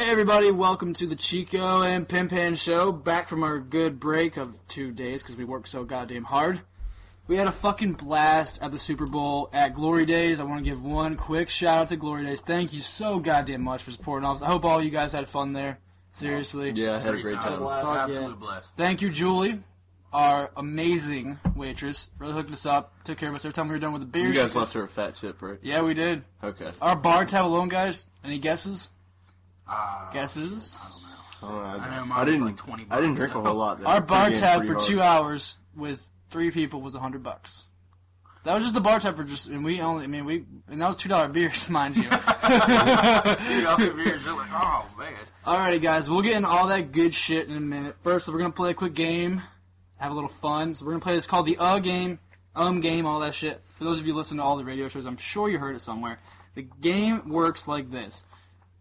Hey everybody, welcome to the Chico and Pimp Hand show. Back from our good break of two days because we worked so goddamn hard. We had a fucking blast at the Super Bowl at Glory Days. I want to give one quick shout out to Glory Days. Thank you so goddamn much for supporting us. I hope all you guys had fun there. Seriously. Yeah, I had a great time. Fuck yeah. Absolute blessed. Thank you, Julie, our amazing waitress. Really hooked us up, took care of us every time we were done with the beer. You she guys was- left her a fat chip, right? Yeah, we did. Okay. Our bar tab alone, guys. Any guesses? Uh, Guesses? I, don't know, I, I know mine was didn't. like 20 I didn't bucks, drink a whole lot. Our bar tab for hard. two hours with three people was a hundred bucks. That was just the bar tab for just, and we only, I mean, we, and that was two dollar beers, mind you. Dude, off the beers, you're like, oh man. Alrighty, guys, we'll get in all that good shit in a minute. First, we're gonna play a quick game, have a little fun. So we're gonna play this called the Uh game, Um game, all that shit. For those of you listening to all the radio shows, I'm sure you heard it somewhere. The game works like this: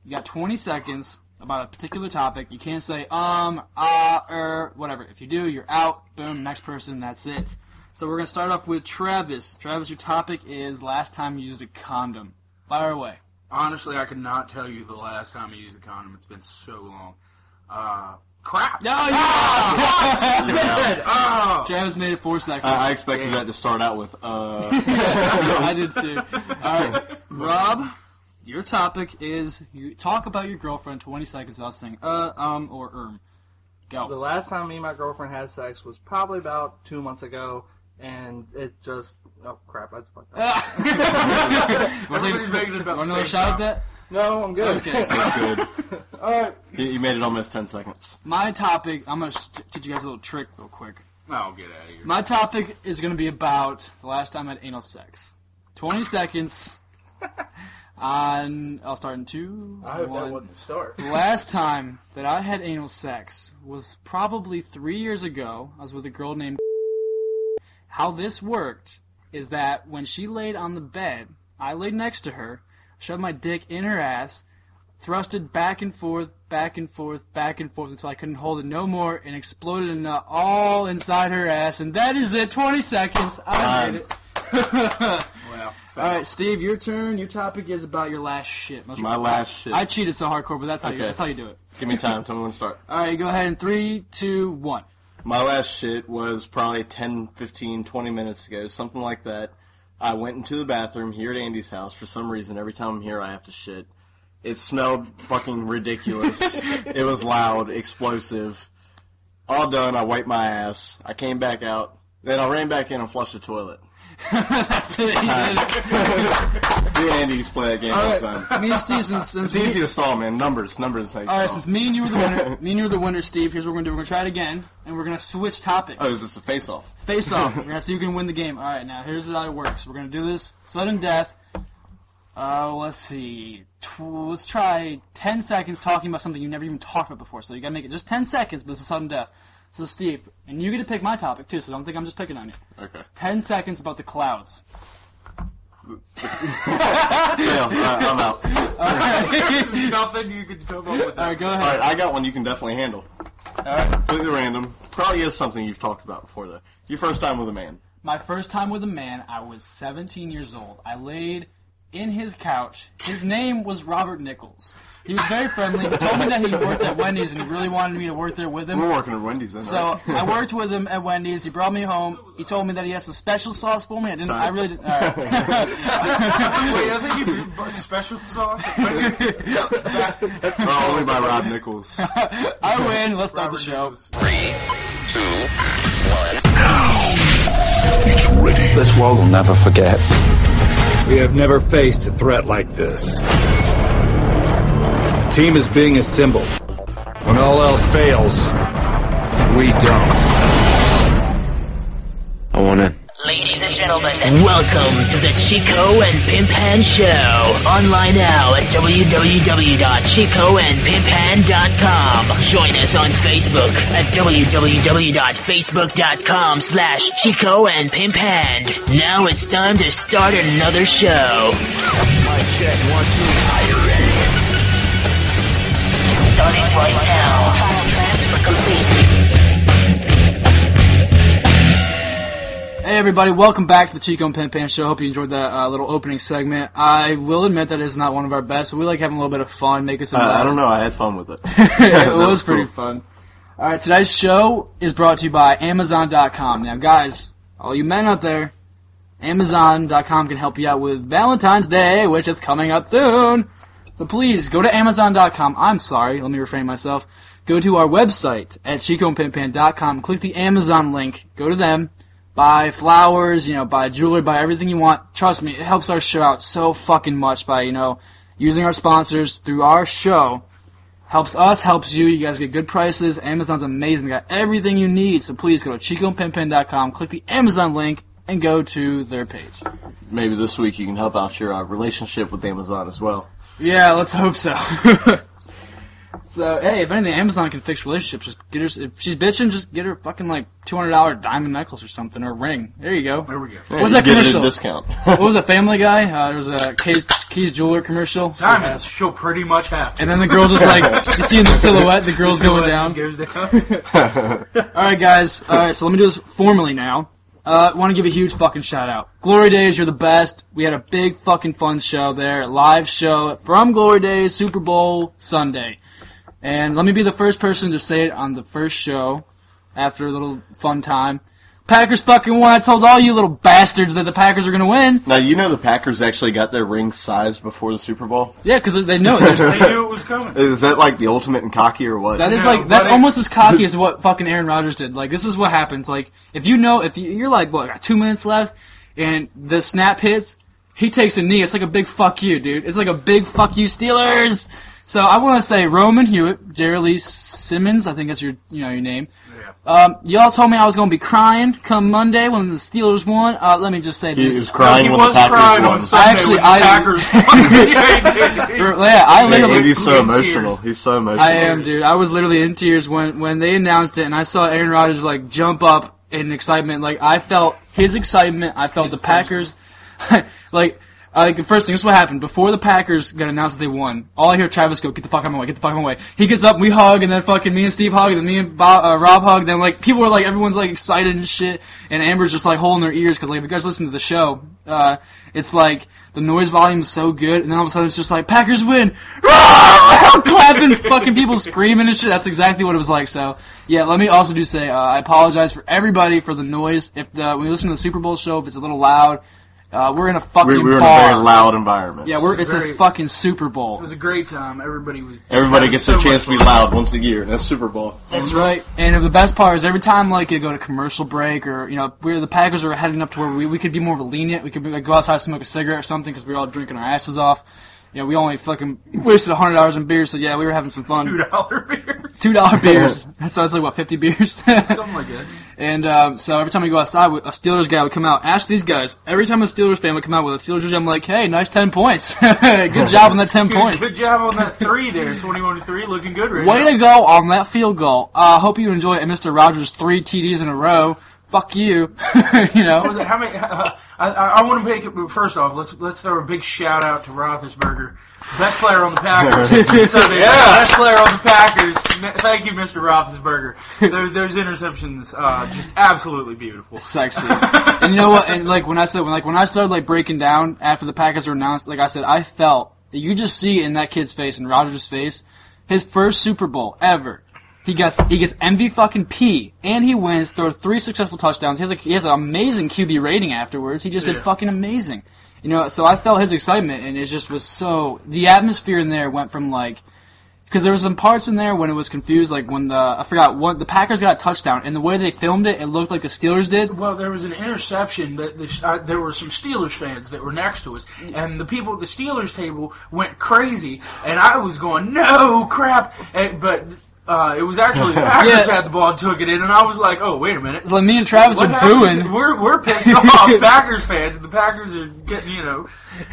you got 20 seconds about a particular topic. You can't say um, ah, er, whatever. If you do, you're out. Boom, next person. That's it. So we're gonna start off with Travis. Travis, your topic is last time you used a condom. Fire away. Honestly, I could not tell you the last time I used a condom. It's been so long. Uh, crap. No, you Good. Oh. Travis made it four seconds. I, I expected that to start out with. Uh, I did too. All right, Rob, your topic is you talk about your girlfriend 20 seconds without saying uh, um, or erm. The last time me and my girlfriend had sex was probably about two months ago, and it just oh crap, I just fucked up. Want Everybody's making it about the another same shot at that? No, I'm good. Okay. that's good. All right. You, you made it almost ten seconds. My topic. I'm gonna sh- teach you guys a little trick real quick. Oh, get out of here. My topic is gonna be about the last time I had anal sex. 20 seconds. On. I'll start in two. I hope one. that wasn't the start. The last time that I had anal sex was probably three years ago. I was with a girl named. How this worked is that when she laid on the bed, I laid next to her, shoved my dick in her ass, thrusted back and forth, back and forth, back and forth until I couldn't hold it no more, and exploded a nut all inside her ass. And that is it. 20 seconds. I Um, made it. Well, All right, Steve, your turn. Your topic is about your last shit. Most My last shit. I cheated so hardcore, but that's how you. Okay. That's how you do it. Give me time. Tell me when to start. All right, go ahead in three, two, one. My last shit was probably 10, 15, 20 minutes ago, something like that. I went into the bathroom here at Andy's house. For some reason, every time I'm here, I have to shit. It smelled fucking ridiculous. it was loud, explosive. All done, I wiped my ass. I came back out. Then I ran back in and flushed the toilet. That's it. Me and Andy used to play that game all the time. Me and Steve, since, since It's easy to stall, man. Numbers, numbers. All all right, since me and you were the winner, me and you were the winner, Steve. Here's what we're gonna do. We're gonna try it again, and we're gonna switch topics. Oh, this is this a face-off? Face off. We're gonna see who can win the game. All right, now here's how it works. We're gonna do this sudden death. Uh, let's see. Tw- let's try 10 seconds talking about something you never even talked about before. So you gotta make it just 10 seconds, but it's a sudden death. So Steve, and you get to pick my topic too. So don't think I'm just picking on you. Okay. 10 seconds about the clouds. Yeah, I'm out. There's nothing you can come up with. All right, go ahead. All right, I got one you can definitely handle. All right. Completely random. Probably is something you've talked about before, though. Your first time with a man. My first time with a man, I was 17 years old. I laid in his couch. His name was Robert Nichols. He was very friendly. He told me that he worked at Wendy's and he really wanted me to work there with him. We're working at Wendy's, then, So right? I worked with him at Wendy's. He brought me home. He told me that he has a special sauce for me. I didn't. I really didn't. All right. Wait, I think you do special sauce. Well, only by Rob Nichols. I win. Let's start the show. This world will never forget. We have never faced a threat like this. The team is being assembled. When all else fails, we don't. I want in. Ladies and gentlemen, welcome to the Chico and Pimp Hand Show. Online now at www.chicoandpimphand.com. Join us on Facebook at www.facebook.com slash Chico and Pimp Hand. Now it's time to start another show. Starting right now. Final transfer complete. Hey everybody, welcome back to the Chico and Pimp Hand Show. Hope you enjoyed that uh, little opening segment. I will admit that it's not one of our best, but we like having a little bit of fun, making some Uh, laughs. I don't know. I had fun with it. it was was pretty cool. fun. All right, today's show is brought to you by Amazon.com. Now, guys, all you men out there, Amazon.com can help you out with Valentine's Day, which is coming up soon. So please go to Amazon.com. I'm sorry, let me refrain myself. Go to our website at ChicoandPimpHand.com. Click the Amazon link. Go to them. Buy flowers, you know, buy jewelry, buy everything you want. Trust me, it helps our show out so fucking much by, you know, using our sponsors through our show helps us, helps you. You guys get good prices. Amazon's amazing. They got everything you need. So please go to ChicoandPimpHand.com, click the Amazon link, and go to their page. Maybe this week you can help out your uh, relationship with Amazon as well. Yeah, let's hope so. so hey, if anything, Amazon can fix relationships. Just get her. If she's bitching, just get her fucking like two hundred dollar diamond necklace or something or a ring. There you go. There we go. What was that get it a commercial? discount. What was a Family Guy? Uh, there was a Keys, Keys Jeweler commercial. Diamonds, she'll pretty much have to. And then the girl just like you see in the silhouette, the girl's going down. Down. All right, guys. All right, so let me do this formally now. Uh, want to give a huge fucking shout out. Glory Days, you're the best. We had a big fucking fun show there, live show from Glory Days, Super Bowl Sunday. And let me be the first person to say it on the first show after a little fun time. Packers fucking won. I told all you little bastards that the Packers are going to win. now you know the Packers actually got their ring sized before the Super Bowl. Yeah, because they know it. They knew it was coming. Is that like the ultimate in cocky or what? That is No, like that's it- almost as cocky as what fucking Aaron Rodgers did. Like this is what happens. Like if you know if you, you're like what got two minutes left and the snap hits, he takes a knee. It's like a big fuck you, dude. It's like a big fuck you, Steelers. So I want to say Roman Hewitt, Jerry Lee Simmons. I think that's your you know your name. Um, y'all told me I was gonna be crying come Monday when the Steelers won. Uh, let me just say he this. was crying he when was the Packers crying won. on Sunday Actually, when the I- Packers won. yeah, I literally. Yeah, literally. Andy's so emotional. tears. He's so emotional. I am, dude. I was literally in tears when when they announced it, and I saw Aaron Rodgers like jump up in excitement. Like I felt his excitement. I felt the Packers. like, uh, like the first thing. This is what happened before the Packers got announced that they won. All I hear Travis go, "Get the fuck out of my way! Get the fuck out of my way!" He gets up, we hug, and then fucking me and Steve hug, and then me and Bob, uh, Rob hug. Then like people are like, everyone's like excited and shit, and Amber's just like holding their ears because like if you guys listen to the show, uh, it's like the noise volume is so good, and then all of a sudden it's just like Packers win, clapping, fucking people screaming and shit. That's exactly what it was like. So yeah, let me also do say uh, I apologize for everybody for the noise. If the when you listen to the Super Bowl show, if it's a little loud, uh, we're in a fucking We, we were in a very loud environment. yeah, we're it's Very- a fucking Super Bowl. It was a great time. Everybody was. Everybody gets so a chance to be loud once a year, that's Super Bowl. That's right. And the best part is every time like you go to commercial break or you know we're the Packers are heading up to where we, we could be more lenient. We could be, like, go outside and smoke a cigarette or something because we were all drinking our asses off. You know, we only fucking wasted hundred dollars in beer, so yeah, we were having some fun. Two dollar beers. Two dollar beers. so it's like what fifty beers. Something like that. And um, so every time we go outside, a Steelers guy would come out. Ask these guys. Every time a Steelers fan would come out with a Steelers jersey, I'm like, hey, nice ten points. Good job on that ten Good, points. good job on that three there. Twenty-one to three, looking good right Way now. to go on that field goal. I uh, hope you enjoy it. Mr. Rodgers' three TDs in a row. Fuck you. you know. How many? Uh, I, I, I want to make it. First off, let's let's throw a big shout out to Roethlisberger, best player on the Packers. Sunday, best player on the Packers. Thank you, Mr. Roethlisberger. There, those interceptions, uh, just absolutely beautiful. sexy. and you know what? And like when I said, when like when I started like breaking down after the Packers were announced, like I said, I felt you just see in that kid's face, and Rodgers' face, his first Super Bowl ever. He gets he gets MV fucking P, and he wins. Throws three successful touchdowns. He has like he has an amazing QB rating afterwards. He just did Yeah. fucking amazing. You know, so I felt his excitement, and it just was so. The atmosphere in there went from like because there was some parts in there when it was confused, like when the I forgot what the Packers got a touchdown, and the way they filmed it, it looked like the Steelers did. Well, there was an interception that the, uh, there were some Steelers fans that were next to us, and the people at the Steelers table went crazy, and I was going, "No crap!" And, but uh, it was actually the Packers Yeah. had the ball and took it in, and I was like, "Oh, wait a minute." Like me and Travis What are happened? booing. We're we're pissed off, Packers fans. The Packers are getting you know,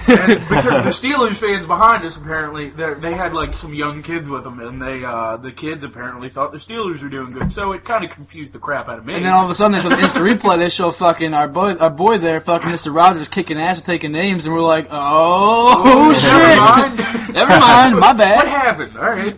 and because the Steelers fans behind us apparently they they had like some young kids with them, and they uh, the kids apparently thought the Steelers were doing good, so it kind of confused the crap out of me. And then all of a sudden they show the instant replay. They show fucking our boy, our boy there, fucking Mr. Rodgers kicking ass and taking names, and we're like, oh, shit. Never mind. Never mind, my bad. What happened? All right.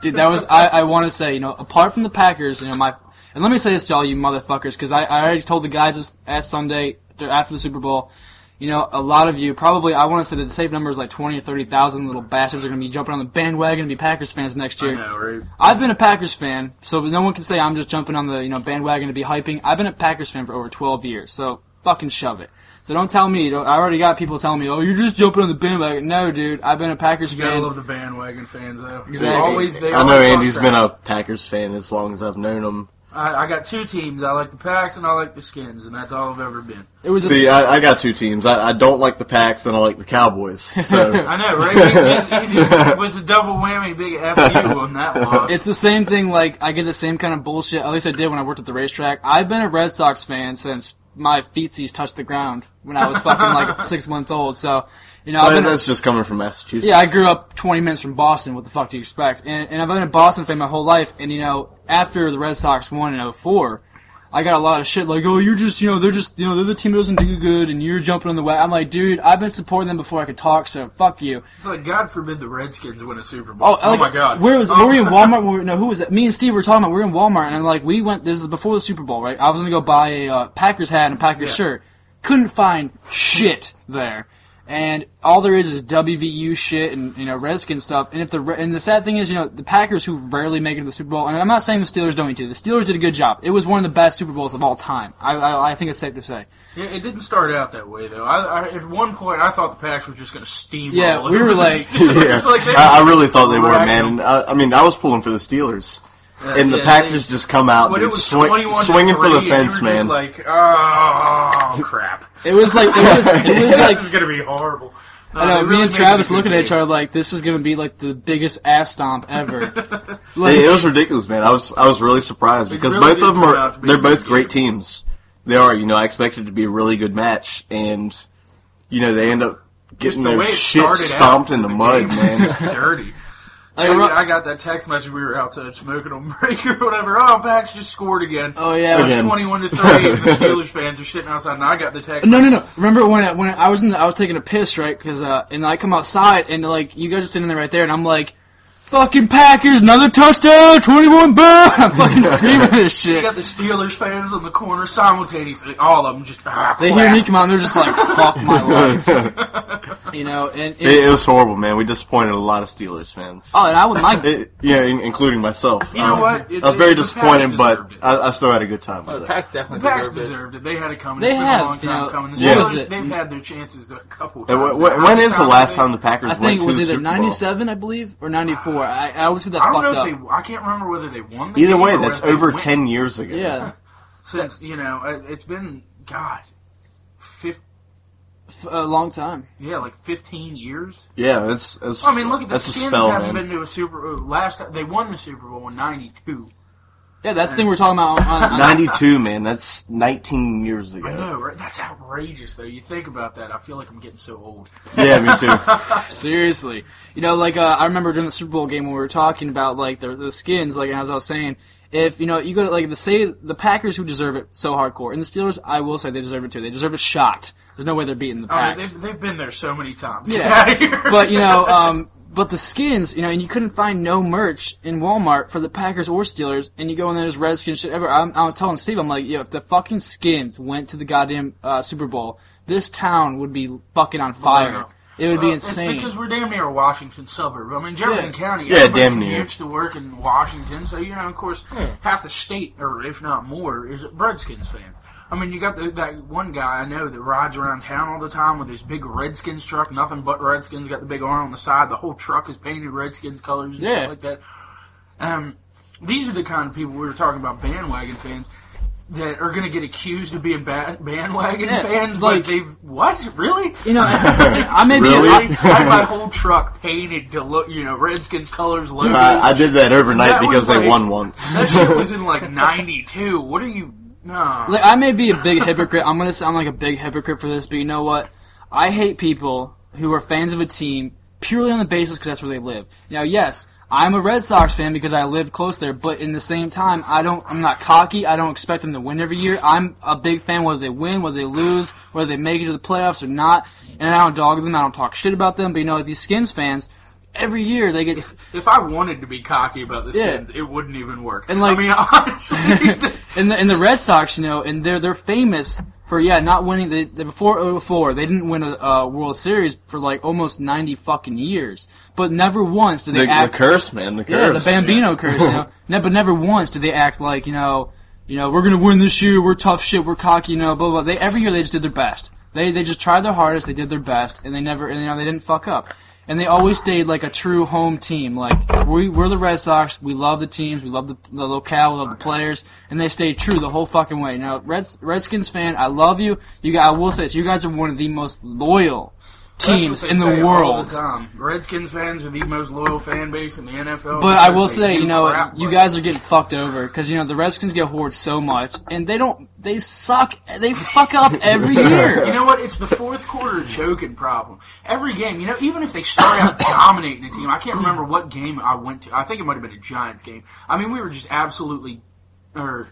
Dude, that was I, I want to say, you know, apart from the Packers, you know, my And let me say this to all you motherfuckers, because I, I already told the guys this at Sunday after the Super Bowl. You know, a lot of you probably I want to say that the safe number is like twenty or thirty thousand little bastards are going to be jumping on the bandwagon and be Packers fans next I year. know, right? I've been a Packers fan, so no one can say I'm just jumping on the you know bandwagon to be hyping. I've been a Packers fan for over 12 years, so fucking shove it. So don't tell me. Don't, I already got people telling me, "Oh, you're just jumping on the bandwagon." No, dude, I've been a Packers You gotta love the bandwagon fans, though. They Exactly. Always, they I know always talk Andy's been a Packers fan as long as I've known him. I, I got two teams. I like the Packs and I like the Skins, and that's all I've ever been. It was a See, I, I got two teams. I, I don't like the Packs and I like the Cowboys. So I know, right? He just, he just it was a double whammy, big fu on that loss. It's the same thing. Like I get the same kind of bullshit. At least I did when I worked at the racetrack. I've been a Red Sox fan since my feetsies touched the ground when I was fucking like six months old. So, you know, I've been. that's just coming from Massachusetts. Yeah, I grew up 20 minutes from Boston. What the fuck do you expect? And, and I've been a Boston fan my whole life. And you know, after the Red Sox won in 04, I got a lot of shit like, oh, you're just, you know, they're just, you know, they're the team that doesn't do good, and you're jumping on the way. I'm like, dude, I've been supporting them before I could talk, so fuck you. It's like God forbid the Redskins win a Super Bowl. Oh, like, my God! Where was? Oh. Were we in Walmart? We, no, who was that? Me and Steve were talking about. We were in Walmart, and I'm like we went. This is before the Super Bowl, right? I was gonna go buy a uh, Packers hat and a Packers Yeah. shirt. Couldn't find shit there, and all there is is WVU shit and you know Redskin stuff. And if the and the sad thing is, you know, the Packers who rarely make it to the Super Bowl. And I'm not saying the Steelers don't need to. The Steelers did a good job. It was one of the best Super Bowls of all time. I I, I think it's safe to say. Yeah, it didn't start out that way though. I, I, at one point, I thought the Packs were just going to steamroll. Yeah, we were like- Yeah. Like I, I really thought they were, man. I, I mean, I was pulling for the Steelers, and the yeah, Packers just come out, When it dude, was swing- swinging for the fence, you just man. Like, oh crap! It was like it was it was like this is going to be horrible. No, I know. they Me and Travis it a looking at each other like this is gonna be like the biggest ass stomp ever. like, It, it was ridiculous, man. I was I was really surprised because really both of them are out to be they're a good both great game. teams. They are, you know. I expected it to be a really good match, and you know they end up getting the their shit stomped out, in the the mud, man. was dirty. I I, ru- I got that text message. We were outside smoking on break or whatever. Oh, Packs just scored again. Oh, yeah. it was Again. twenty-one to three. and the Steelers fans are sitting outside, and I got the text. No, no, no. Remember when I, when I was in the, I was taking a piss, right? Because uh, and I come outside and like you guys are standing there right there, and I'm like, "Fucking Packers, another touchdown, 21 boom!" I'm fucking screaming this You shit. got the Steelers fans on the corner simultaneously. All of them just ah, They hear me come on, they're just like, "Fuck my life," you know. And, and It, it was horrible, man. We disappointed a lot of Steelers fans. oh, and I would like It, yeah, in, including myself. You know Um, what? It- I was very the disappointed, but. I, I still had a good time The with it. Packs The definitely Packs deserved it. it. They had it coming. They it's been have, a long you time know, coming. The Yeah. Steelers, it? they've had their chances a couple And times. wh- wh- when is the last time the Packers I went think to it was either 97, I believe, or 94. I, I always get that I don't fucked know up. if they. I can't remember whether they won. The Either game way, or that's whether they over went. ten years ago. yeah. Since you know, it- it's been God, fifth. F- a long time. Yeah, like fifteen years. yeah. That's that's. I mean, look at the that's a Skins. spell, haven't man. been to a Super. uh, Last they won the Super Bowl in '92. Yeah, that's the thing we're talking about. On, on, on, Ninety-two, man. That's nineteen years ago. I know, right? That's outrageous, though. You think about that. I feel like I'm getting so old. Yeah, me too. Seriously, you know, like uh, I remember during the Super Bowl game when we were talking about like the the skins, like as I was saying, if you know you go to like the say the Packers who deserve it so hardcore, and the Steelers, I will say they deserve it too. They deserve a shot. There's no way they're beating the I mean, Packs. they've, they've been there so many times. Yeah. out of here. but you know, um, but the skins, you know, and you couldn't find no merch in Walmart for the Packers or Steelers, and you go in there, there's Redskins shit ever. I'm, I was telling Steve, I'm like, yo, if the fucking skins went to the goddamn uh, Super Bowl, this town would be fucking on fire. It would be insane. It's because we're damn near a Washington suburb. I mean, Jefferson Yeah. County, Yeah, damn near. commutes to work in Washington, so you know, of course, half the state, or if not more, is a Redskins fans. I mean, you got the, that one guy I know that rides around town all the time with his big Redskins truck, nothing but Redskins. Got the big R on the side. The whole truck is painted Redskins colors and Yeah. stuff like that. Um, these are the kind of people we were talking about, bandwagon fans. That are going to get accused of being bad bandwagon Yeah, fans, like- but they've what really? you know, I, I may be. Really? I had my whole truck painted to look, you know, Redskins colors, logos. I, I did that overnight That was because they like- won once. That shit was in like '92. What are you? No. Like, I may be a big hypocrite. I'm gonna sound like a big hypocrite for this, but you know what? I hate people who are fans of a team purely on the basis because that's where they live. Now, yes, I'm a Red Sox fan because I live close there, but in the same time, I don't. I'm not cocky. I don't expect them to win every year. I'm a big fan whether they win, whether they lose, whether they make it to the playoffs or not. And I don't dog them. I don't talk shit about them. But you know, like these Skins fans. Every year they get. If I wanted to be cocky about the Yeah. Skins, it wouldn't even work. And, like- I mean, honestly, and the, and the Red Sox, you know, and they're they're famous for yeah not winning. They, they before 04, they didn't win a, a World Series for like almost ninety fucking years, but never once did they the act. The curse, man. The curse. yeah, the curse. Bambino curse. You know, ne- but never once did they act like you know, you know, we're gonna win this year. We're tough shit. We're cocky. You know, blah blah. They every year they just did their best. They they just tried their hardest. They did their best, and they never and you know they didn't fuck up. And they always stayed like a true home team. Like we we're the Red Sox. We love the teams. We love the, the locale. We love the players, and they stayed true the whole fucking way. Now, Reds, Redskins fan, I love you. You guys, I will say this: you guys are one of the most loyal teams in the world. the. Redskins fans are the most loyal fan base in the NFL. But I will say, you know, crap you guys are getting fucked over because you know the Redskins get hoard so much, and they don't. They suck. They fuck up every year. You know what? It's the fourth quarter choking problem. Every game, you know, even if they start out dominating a team, I can't remember what game I went to. I think it might have been a Giants game. I mean, we were just absolutely, or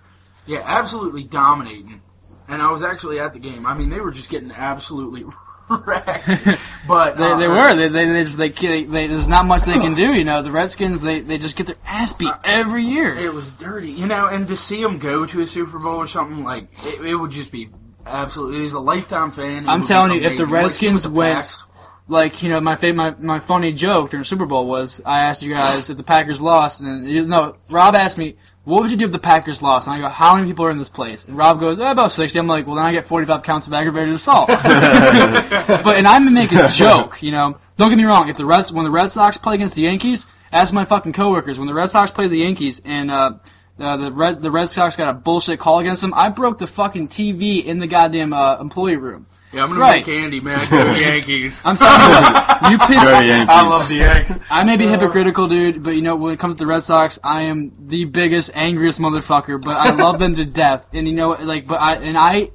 yeah, absolutely dominating. And I was actually at the game. I mean, they were just getting absolutely wrecked. But They, uh, they were. They, they, they just they, they, there's not much they can do. You know, the Redskins they, they just get their ass beat every year. It was dirty, you know, and to see them go to a Super Bowl or something like it, it would just be absolutely. He's a lifetime fan. It I'm telling you, if the. Like, Redskins the went, Packs, like you know, my fa- my my funny joke during Super Bowl was I asked you guys if the Packers lost, and you no, Rob asked me. What would you do if the Packers lost? And I go, how many people are in this place? And Rob goes, eh, about 60. I'm like, well, then I get 45 counts of aggravated assault. but, and I'm making a joke, you know. Don't get me wrong. If the Reds, when the Red Sox play against the Yankees, ask my fucking coworkers, when the Red Sox play the Yankees and, uh, uh, the Red the Red Sox got a bullshit call against them. I broke the fucking TV in the goddamn uh, employee room. Yeah, I'm gonna Right. make Andy mad. Go Yankees. I'm sorry, you, you piss. Go Yankees. I love the Yanks. I may be hypocritical, dude, but you know when it comes to the Red Sox, I am the biggest, angriest motherfucker. But I love them to death, and you know, like, but I and I,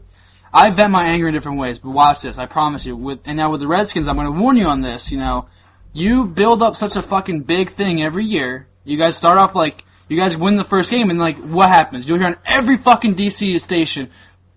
I vent my anger in different ways. But watch this, I promise you. With and now with the Redskins, I'm going to warn you on this. You know, you build up such a fucking big thing every year. You guys start off like you guys win the first game, and like what happens? You'll hear on every fucking DC station.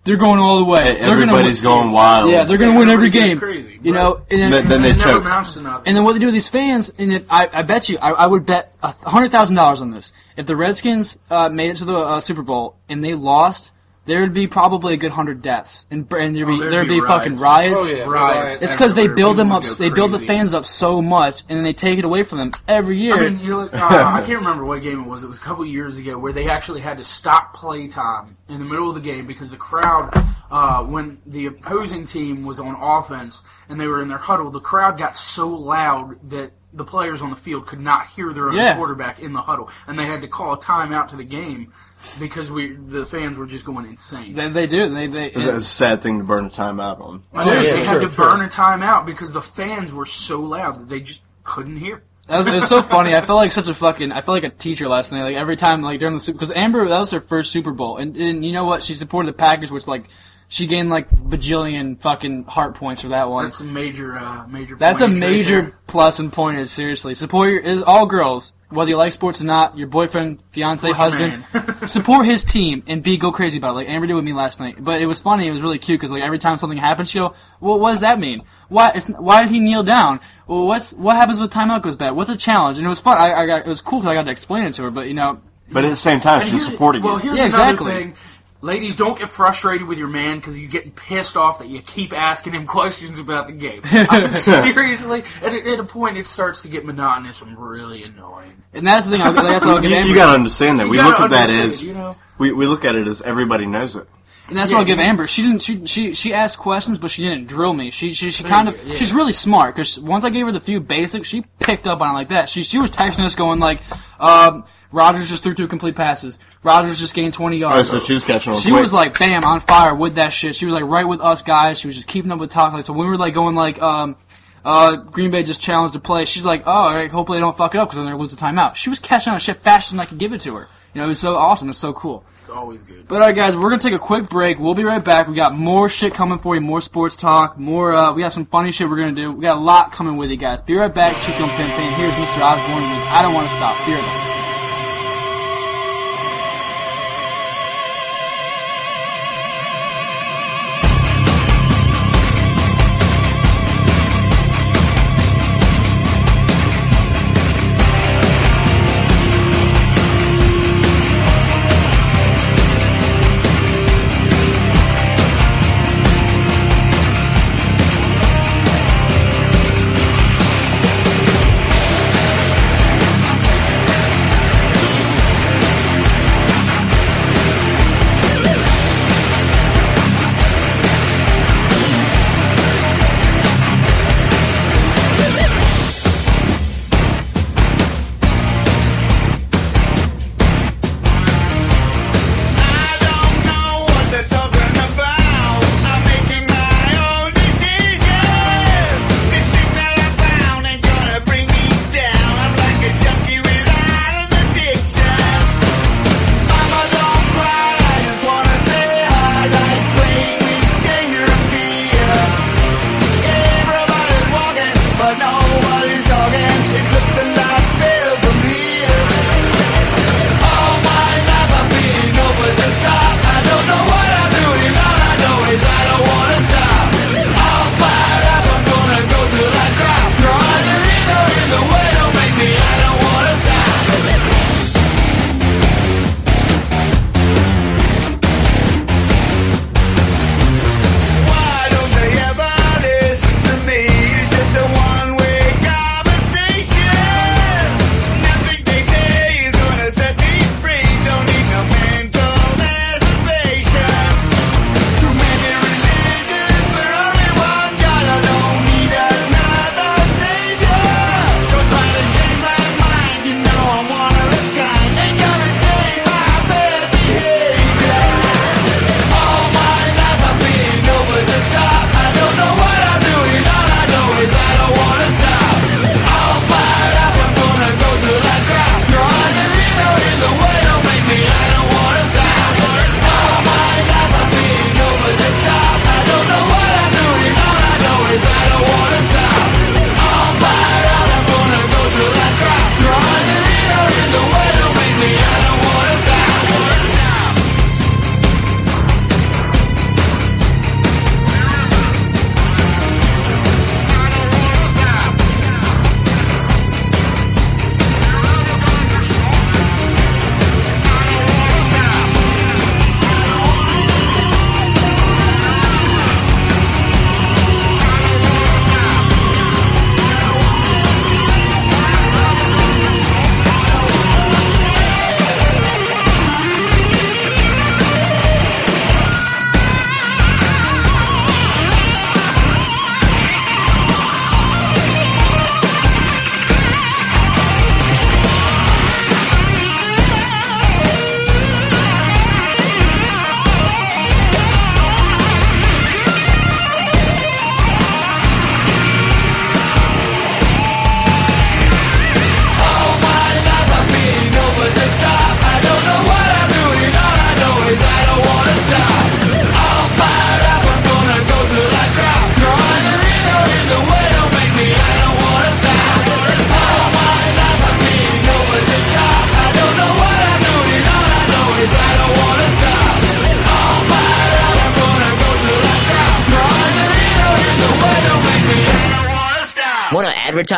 They're going all the way. Hey, They're gonna everybody's win- going wild. Yeah, they're going to win every game. crazy, you know, and Then- then they It never choke. amounts to nothing. and then what they do with these fans, and if, I, I bet you, I, I would bet a hundred thousand dollars on this. If the Redskins uh, made it to the uh, Super Bowl and they lost, there would be probably a good hundred deaths, and, and there'd be Oh, there'd there'd be be, fucking riots. riots. Oh, yeah. Riots. It's because they build them up, they build the fans up so much, and then they take it away from them every year. I mean, you know, uh, I can't remember what game it was. It was a couple years ago where they actually had to stop play time in the middle of the game because the crowd, uh, when the opposing team was on offense and they were in their huddle, the crowd got so loud that the players on the field could not hear their own Yeah. quarterback in the huddle, and they had to call a timeout to the game because we the fans were just going insane. they, they do. They they. It's a sad thing to burn a timeout on. Seriously. they had Sure, to sure. burn a timeout because the fans were so loud that they just couldn't hear. That was, it was so funny. I felt like such a fucking. I felt like a teacher last night. Like every time, like during the Super, because Amber that was her first Super Bowl, and, and you know what? She supported the Packers, which like she gained like bajillion fucking heart points for that one. That's a major, uh, major. That's a pointage right major plus and pointage. Seriously, support your is all girls, whether you like sports or not. Your boyfriend, fiance, Support husband, support his team and be go crazy about it. Like Amber did with me last night. But it was funny. It was really cute because like every time something happens, she go, "Well, what does that mean? Why? It's, why did he kneel down? Well, what's what happens when timeout goes bad? What's a challenge?" And it was fun. I, I got it was cool because I got to explain it to her. But you know, But at the same time, And she's supporting well, you. here's Yeah, another exactly. thing. Ladies, don't get frustrated with your man because he's getting pissed off that you keep asking him questions about the game. I mean, seriously, at, a- at a point it starts to get monotonous and really annoying. and that's the thing. I guess I'll give You, Amber. you gotta understand that. You we look at that as you know? we, we look at it as everybody knows it. And that's Yeah, what I'll give you- Amber. She didn't. She she she asked questions, but she didn't drill me. She she, she kind of. yeah. She's really smart because once I gave her the few basics, she picked up on it like that. She she was texting us going like, um, "Rodgers just threw two complete passes. Rodgers just gained 20 yards." so she was catching on She quick. was like, bam, on fire with that shit. She was like right with us guys. She was just keeping up with talk. Like, so when we were like going like, um, uh, Green Bay just challenged to play. She's like, oh, all right, hopefully they don't fuck it up because then they're gonna lose the timeout. She was catching on shit faster than I could give it to her. You know, it was so awesome. It's so cool. It's always good. But alright, guys, we're gonna take a quick break. We'll be right back. We got more shit coming for you, more sports talk, more. Uh, we got some funny shit we're gonna do. We got a lot coming with you guys. Be right back. Chico and Pimp Hand. Here's Mr. Osbourne with "I Don't Want to Stop." Be right back.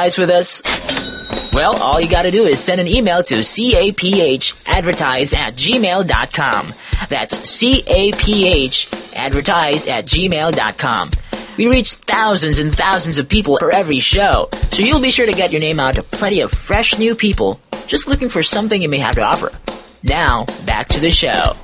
Advertise with us? Well, all you gotta do is send an email to capgadvertise at gmail.com. That's caph advertise at gmail.com. We reach thousands and thousands of people for every show, so you'll be sure to get your name out to plenty of fresh new people just looking for something you may have to offer. Now, back to the show.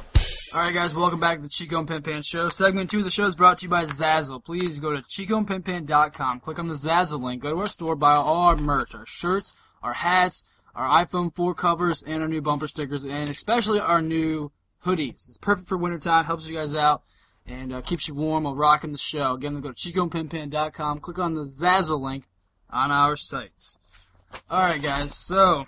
Alright guys, welcome back to the Chico and Pimp Hand Show. Segment 2 of the show is brought to you by Zazzle. Please go to chicoandpimphand.com, click on the Zazzle link, go to our store, buy all our merch, our shirts, our hats, our iPhone 4 covers, and our new bumper stickers, and especially our new hoodies. It's perfect for wintertime, helps you guys out, and uh, keeps you warm while rocking the show. Again, go to chicoandpimphand.com, click on the Zazzle link on our sites. Alright guys, so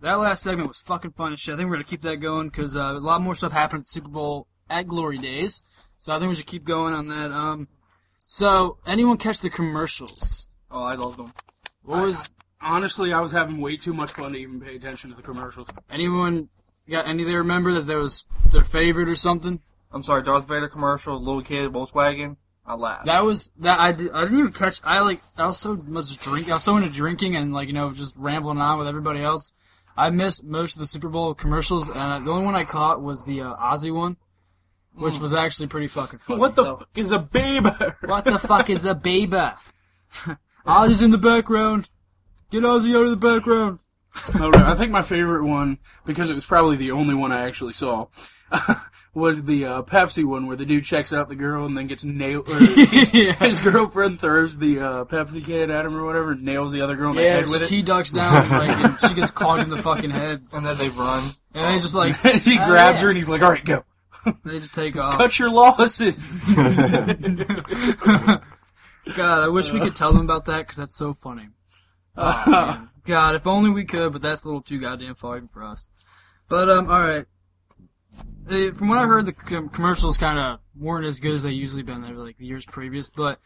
that last segment was fucking fun as shit. I think we're gonna keep that going because uh, a lot more stuff happened at the Super Bowl at Glory Days. So I think we should keep going on that. Um, so anyone catch the commercials? Oh, I love them. What was Honestly, I was having way too much fun to even pay attention to the commercials. anyone got any? They remember that there was their favorite or something? I'm sorry, Darth Vader commercial, little kid, Volkswagen. I laughed. That was that I, did, I didn't even catch. I like I was so much drink. I was so into drinking and like you know just rambling on with everybody else. I missed most of the Super Bowl commercials, and the only one I caught was the uh, Ozzy one, which was actually pretty fucking funny. What the fuck is a baby? What the fuck is a baby? Ozzy's in the background. Get Ozzy out of the background. No, no, I think my favorite one, because it was probably the only one I actually saw, was the uh, Pepsi one where the dude checks out the girl and then gets nailed. Or His girlfriend throws the uh, Pepsi can at him or whatever, and nails the other girl in the Yeah, head with it. he ducks down like, and she gets clogged in the fucking head, and then they run. and they just like he "Ah, grabs yeah." her and he's like, "All right, go, They just take off. cut your losses." God, I wish we could tell them about that because that's so funny. Oh, man. God, if only we could, but that's a little too goddamn far even for us. But um, all right. Uh, From what I heard, the com- commercials kind of weren't as good as they usually been there like the years previous. But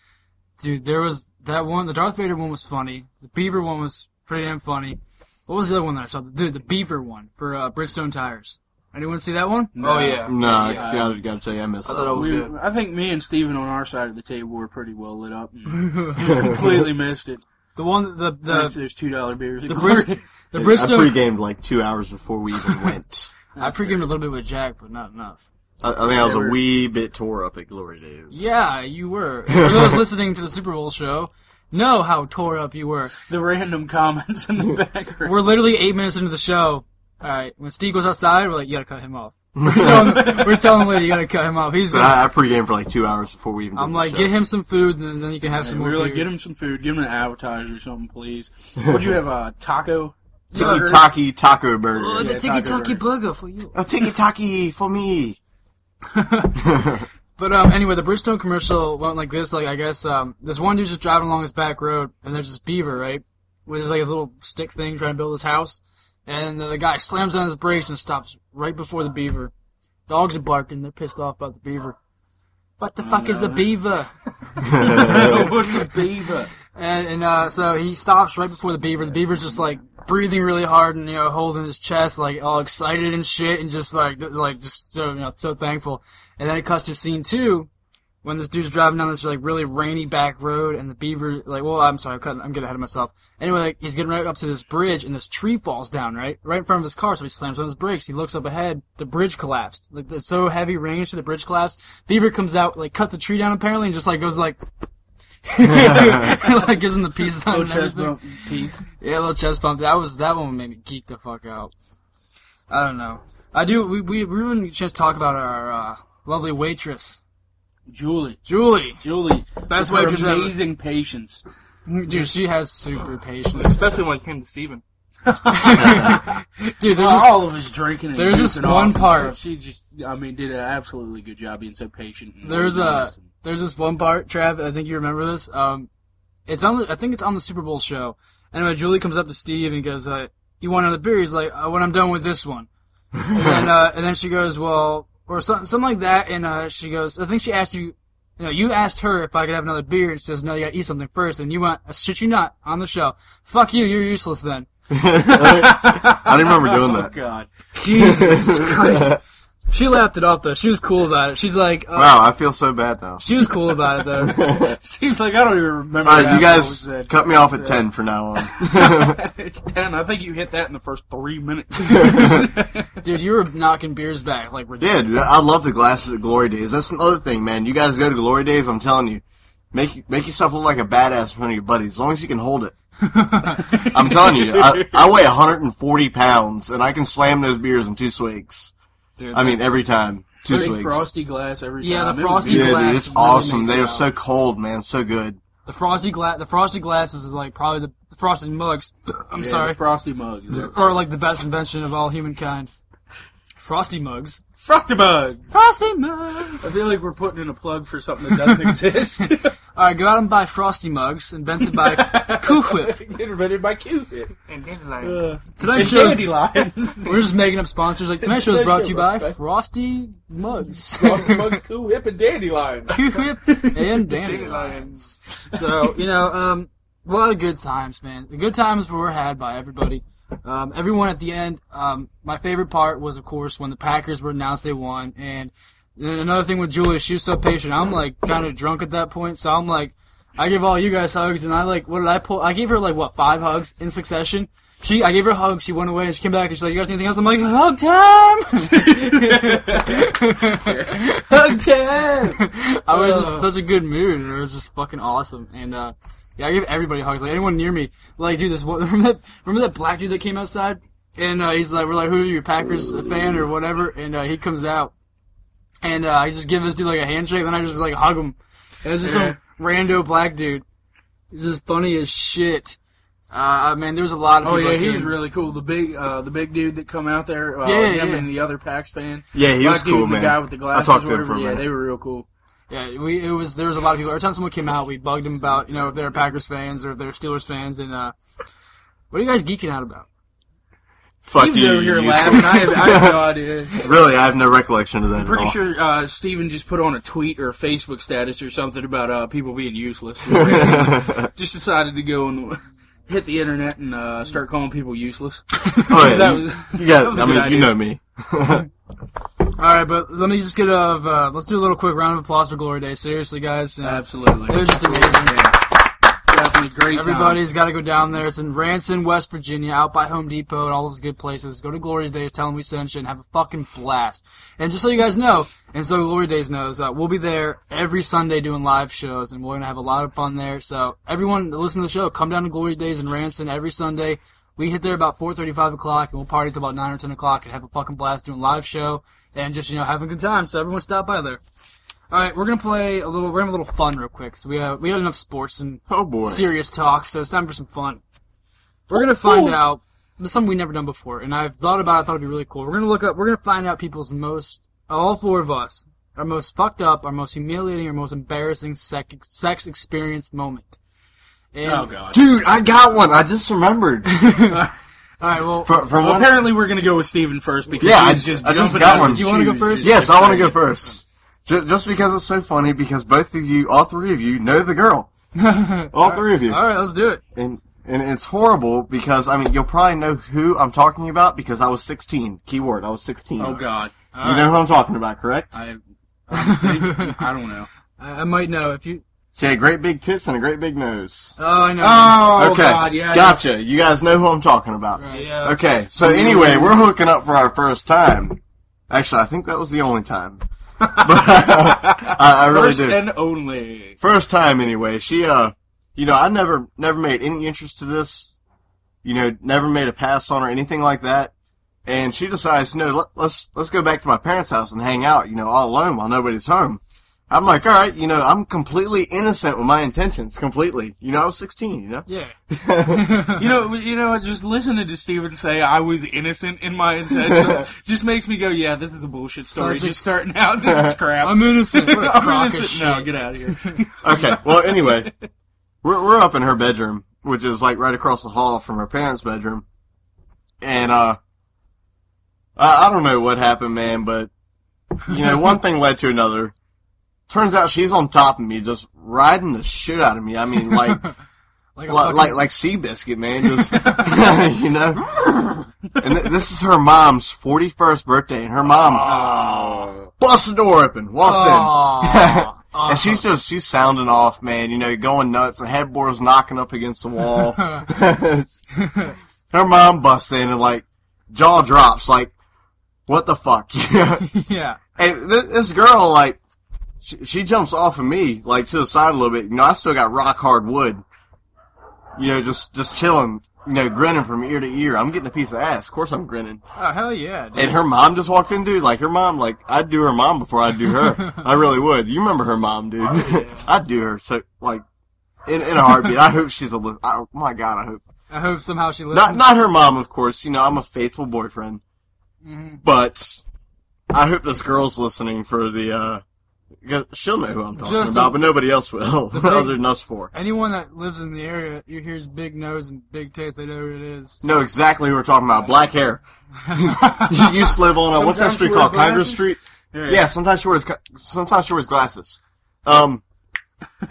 dude, there was that one. The Darth Vader one was funny. The Bieber one was pretty damn funny. What was the other one that I saw? Dude, the Beaver one for uh, Bridgestone tires. Anyone see that one? Oh yeah. No, I Yeah. gotta, gotta tell you, I missed I that. thought it was We, good. I think me and Steven on our side of the table were pretty well lit up. and Just completely missed it. The one, the Thanks to the those two dollar beers. the, Bris- the I pre-gamed like two hours before we even went. I pre-gamed a little bit with Jack, but not enough. I, I think I was a were- wee bit tore up at Glory Days. Yeah, you were. For those listening to the Super Bowl show, know how tore up you were. the random comments in the background. We're literally eight minutes into the show. All right, when Steve goes outside, we're like, you gotta cut him off. We're telling, we're telling the lady, you gotta cut him off. He's But like, I, I pre-gamed for like two hours before we even. Did I'm the like, show. get him some food, and then you can have some we more were like, beer. get him some food, give him an appetizer or something, please. What'd you have? A taco? Tiki burger? Taki Taco Burger. Oh, the Yeah, tiki taco taki burger. burger for you. A Tiki Taki for me. But um, anyway, the Bridgestone commercial went like this. Like I guess um, this one dude's just driving along this back road, and there's this beaver, right, with his like his little stick thing trying to build his house, and the guy slams on his brakes and stops right before the beaver. Dogs are barking. They're pissed off about the beaver. What the fuck is a beaver? What's a beaver? And, and uh, so he stops right before the beaver. The beaver's just like breathing really hard and you know holding his chest, like all excited and shit, and just like like just so you know so thankful. And then it cuts to scene two when this dude's driving down this like really rainy back road, and the beaver like well I'm sorry I'm, cutting, I'm getting ahead of myself. Anyway, like he's getting right up to this bridge, and this tree falls down right right in front of his car, so he slams on his brakes. He looks up ahead, the bridge collapsed. Like the so heavy rain, so the bridge collapsed. Beaver comes out, like cut the tree down apparently, and just like goes like. like gives him the peace sign Little chest bump piece. Yeah, a little chest bump. That was that one made me geek the fuck out. I don't know. I do. We we we really just talk about our uh, lovely waitress, Julie. Julie. Julie. Best with waitress ever. Amazing patience. Dude, she has super patience. Especially when it came to Steven. Dude, there's this, all of us drinking and there's just one part- She just, I mean, did an absolutely good job being so patient. there's a and- there's this one part, Trav. I think you remember this. Um, it's on. The, I think it's on the Super Bowl show. Anyway, Julie comes up to Steve and goes, uh, "You want another beer?" He's like, uh, "When I'm done with this one." and then uh, and then she goes, "Well," or something something like that. And uh, she goes, "I think she asked you." You know, you asked her if I could have another beer, and she says, "No, you gotta eat something first. And you want a shit you not on the show. Fuck you, you're useless then. I didn't remember doing Oh that. God. Jesus Christ. She laughed it off though. She was cool about it. She's like, uh, Wow, I feel so bad now. she was cool about it though. Steve's like, I don't even remember. All right, you guys said. cut me off at ten for now on. Ten. I think you hit that in the first three minutes. Dude, you were knocking beers back like Yeah, ridiculous. dude, I love the glasses at Glory Days. That's another thing, man. You guys go to Glory Days, I'm telling you, make make yourself look like a badass in front of your buddies, as long as you can hold it. I'm telling you, I, I weigh 140 pounds, and I can slam those beers in two swigs. Dude, I mean, every time, two Big swigs. frosty glass every Yeah, time. the frosty beautiful. yeah, dude, glass it's really awesome. makes They it are out. so cold, man, so good. the frosty glass, the frosty glasses is like probably the, the frosted mugs. I'm Yeah, sorry, the frosty mug. That's- or like the best invention of all humankind. Frosty mugs. Frosty mug. Frosty mugs. I feel like we're putting in a plug for something that doesn't exist. All right, go out and buy frosty mugs invented by Cool Whip. Invented by Cupid. And dandelions. Tonight's And show, dandelion. we're just making up sponsors. Like tonight's show is brought to you by Frosty Mugs. Frosty mugs, Cool Whip, and dandelions. Cool Whip and dandelions. So you know, um, a lot of good times, man. The good times were had by everybody. Um, everyone at the end. Um, my favorite part was, of course, when the Packers were announced they won. And then another thing with Julia, she was so patient. I'm like kind of drunk at that point, so I'm like, I give all you guys hugs, and I like, what did I pull? I gave her like what five hugs in succession. She, I gave her a hug. She went away, and she came back, and she's like, "You guys need anything else?" I'm like, "Hug time, hug time." I was just such a good mood, and it was just fucking awesome. And uh, yeah, I give everybody hugs. Like anyone near me, like, dude, this one- remember that remember that black dude that came outside, and uh, he's like, "We're like, who are you, Packers fan or whatever?" And uh, he comes out, and uh, I just give this dude like a handshake, then I just like hug him. And it's just Yeah. some rando black dude. He's just funny as shit. Uh, man, there was a lot of Oh people. yeah, that he's came. really cool. The big, uh, the big dude that come out there. Uh, Yeah, him yeah. and the other PAX fan. Yeah, he Black was dude, cool, the man. guy with the glasses. I glasses. talked or to him for whatever. a Yeah, minute. they were real cool. Yeah, we it was there was a lot of people. Every time someone came out, we bugged them about you know if they're Packers fans or if they're Steelers fans. And uh, what are you guys geeking out about? Fuck Steve's you. over here you laughing. I have, I have no idea. really, I have no recollection of that at Pretty all. sure uh, Steven just put on a tweet or a Facebook status or something about uh, people being useless. just decided to go and hit the internet and uh, start calling people useless. Oh, yeah, That you, was- you got, that was a I mean, idea. you know me. All right, but let me just get a uh, let's do a little quick round of applause for Glory Day. Seriously, guys, uh, Absolutely. it was just amazing. Definitely great. Everybody's got to go down there. It's in Ranson, West Virginia, out by Home Depot and all those good places. Go to Glory's Days, tell them we sent you, and have a fucking blast. And just so you guys know, and so Glory Days knows, uh, we'll be there every Sunday doing live shows, and we're gonna have a lot of fun there. So everyone that listen to the show, come down to Glory's Days in Ranson every Sunday. We hit there about 4.35 o'clock, and we'll party till about 9 or 10 o'clock and have a fucking blast doing live show and just, you know, having a good time. So everyone stop by there. Alright, we're gonna play a little, we're gonna have a little fun real quick. So we have, we had enough sports and Oh boy. serious talk, so it's time for some fun. We're gonna find out there's something we've never done before, and I've thought about it. I thought it'd be really cool. We're gonna look up. We're gonna find out people's most, all four of us, our most fucked up, our most humiliating, our most embarrassing sex, sex experience moment. And, Oh god. Dude, I got one. I just remembered. All right, well, From, from Well, apparently we're gonna go with Steven first because Yeah, he's I- just I just got out one. Do you wanna go first? yes, I want to go first. Ju- Just because it's so funny, because both of you, all three of you, know the girl. all three of you. all right, let's do it. And and it's horrible because I mean you'll probably know who I'm talking about because I was 16. Keyword, I was 16. Oh god. You know who I'm talking about, correct? I, I, think, I don't know. I, I might know if you. She had great big tits and a great big nose. Oh, I know. Oh okay, god, yeah. gotcha. You guys know who I'm talking about. Yeah. Okay, so anyway, we're hooking up for our first time. Actually, I think that was the only time. But I, I really First do. and only. First time anyway. She uh you know, I never never made any interest to this. You know, never made a pass on or anything like that. And she decides, you know, let, let's let's go back to my parents' house and hang out, you know, all alone while nobody's home. I'm like, all right, you know, I'm completely innocent with my intentions, completely. You know, I was 16, you know. Yeah. You know, you know, just listening to Steven say I was innocent in my intentions just makes me go, yeah, this is a bullshit story. Such a- just starting out, this is crap. I'm innocent. What a I'm innocent. No, get out of here. Okay. Well, anyway, we're we're up in her bedroom, which is like right across the hall from her parents' bedroom, and uh, I, I don't know what happened, man, but you know, one thing led to another. Turns out she's on top of me, just riding the shit out of me. I mean, like, Like fucking- like, like Seabiscuit, man. Just you know. And th- this is her mom's forty first birthday, and her mom busts the door open, walks in, and she's just she's sounding off, man. You know, going nuts. The headboard's knocking up against the wall. her mom busts in and like jaw drops, like what the fuck? yeah. And th- this girl, like, she, she jumps off of me, like, to the side a little bit. You know, I still got rock hard wood. You know, just, just chilling, you know, grinning from ear to ear. I'm getting a piece of ass. Of course I'm grinning. Oh hell yeah, dude. And her mom just walked in, dude. Like, her mom, like, I'd do her mom before I'd do her. I really would. You remember her mom, dude. Yeah. I'd do her. So, like, in, in a heartbeat. I hope she's a, li- oh my god, I hope. I hope somehow she listens. Not, not her mom, of course. You know, I'm a faithful boyfriend. Mm-hmm. But I hope this girl's listening for the. uh She'll know who I'm talking Just about, a- but nobody else will. Other than us four. Anyone that lives in the area, you hears big nose and big taste, they know who it is. Know exactly who we're talking about. Black hair. you used to live on uh, what's that street called? glasses? Street. Yeah. Yeah. sometimes she wears. Sometimes she wears glasses. Um.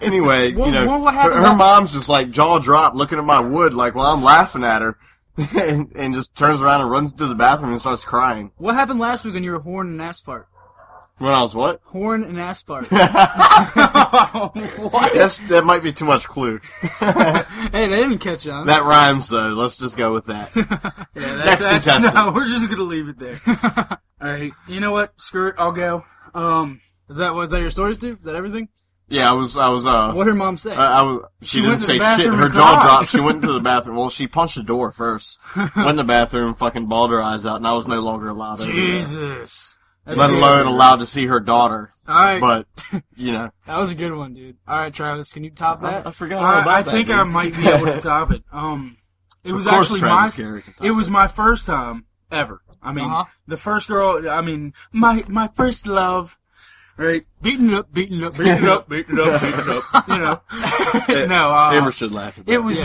Anyway, What- you know, what- what her, her mom's just like jaw dropped, looking at my wood, like while I'm laughing at her, and, and just turns around and runs to the bathroom and starts crying. What happened last week when you were horn and ass fart? When I was what? Horn and ass fart. That's, that might be too much clue. hey, they didn't catch on. That rhymes though. Let's just go with that. Yeah, Next that's, contestant. No, we're just gonna leave it there. All right, you know what? Screw it. I'll go. Um, Is that was that your stories too? Is that everything? Yeah, I was. I was. Uh, What her mom say? I, I was. She, She didn't say shit. Her jaw dropped. She went into the bathroom. Well, she punched the door first. went in the bathroom, fucking bawled her eyes out, and I was no longer allowed. Jesus. That's Let good. alone allowed to see her daughter. All right, But you know, that was a good one, dude. All right, Travis, can you top that? I forgot all about I, I that. think dude. I might be able to top it. Um, it was Of course actually Travis my can top it was my first time ever. I mean, Uh-huh. the first girl. I mean, my my first love. Right, Beating it up, beating it up, beating it up, beating it up, beating it up. You know, no. Uh, Amber should laugh at that. It was.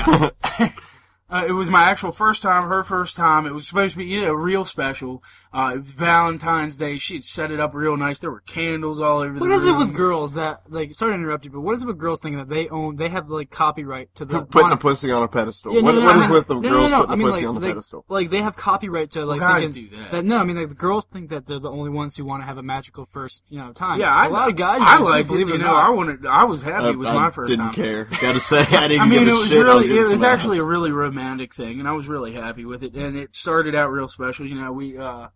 Uh, it was my actual first time, her first time. It was supposed to be, you know, real special. Uh, it was Valentine's Day. She had set it up real nice. There were candles all over the What is it with girls that like? Sorry to interrupt you, but what is it with girls thinking that they own? They have like copyright to the putting on- a pussy on a pedestal. Yeah, no, what no, what no, is no, with the no, no, girls no, putting I a mean, pussy like, on the they, pedestal? Like they have copyright to like guys thinking do that. No, I mean like the girls think that they're the only ones who want to have a magical first you know time. Yeah, I, a lot of guys. I do, like it. believe You or know, not. I wanted. I was happy I, with I my first didn't time. care. Gotta say, I didn't I mean, give it a was shit. I really, getting it was actually a really romantic thing, and I was really happy with it. And it started out real special. You know, we, uh,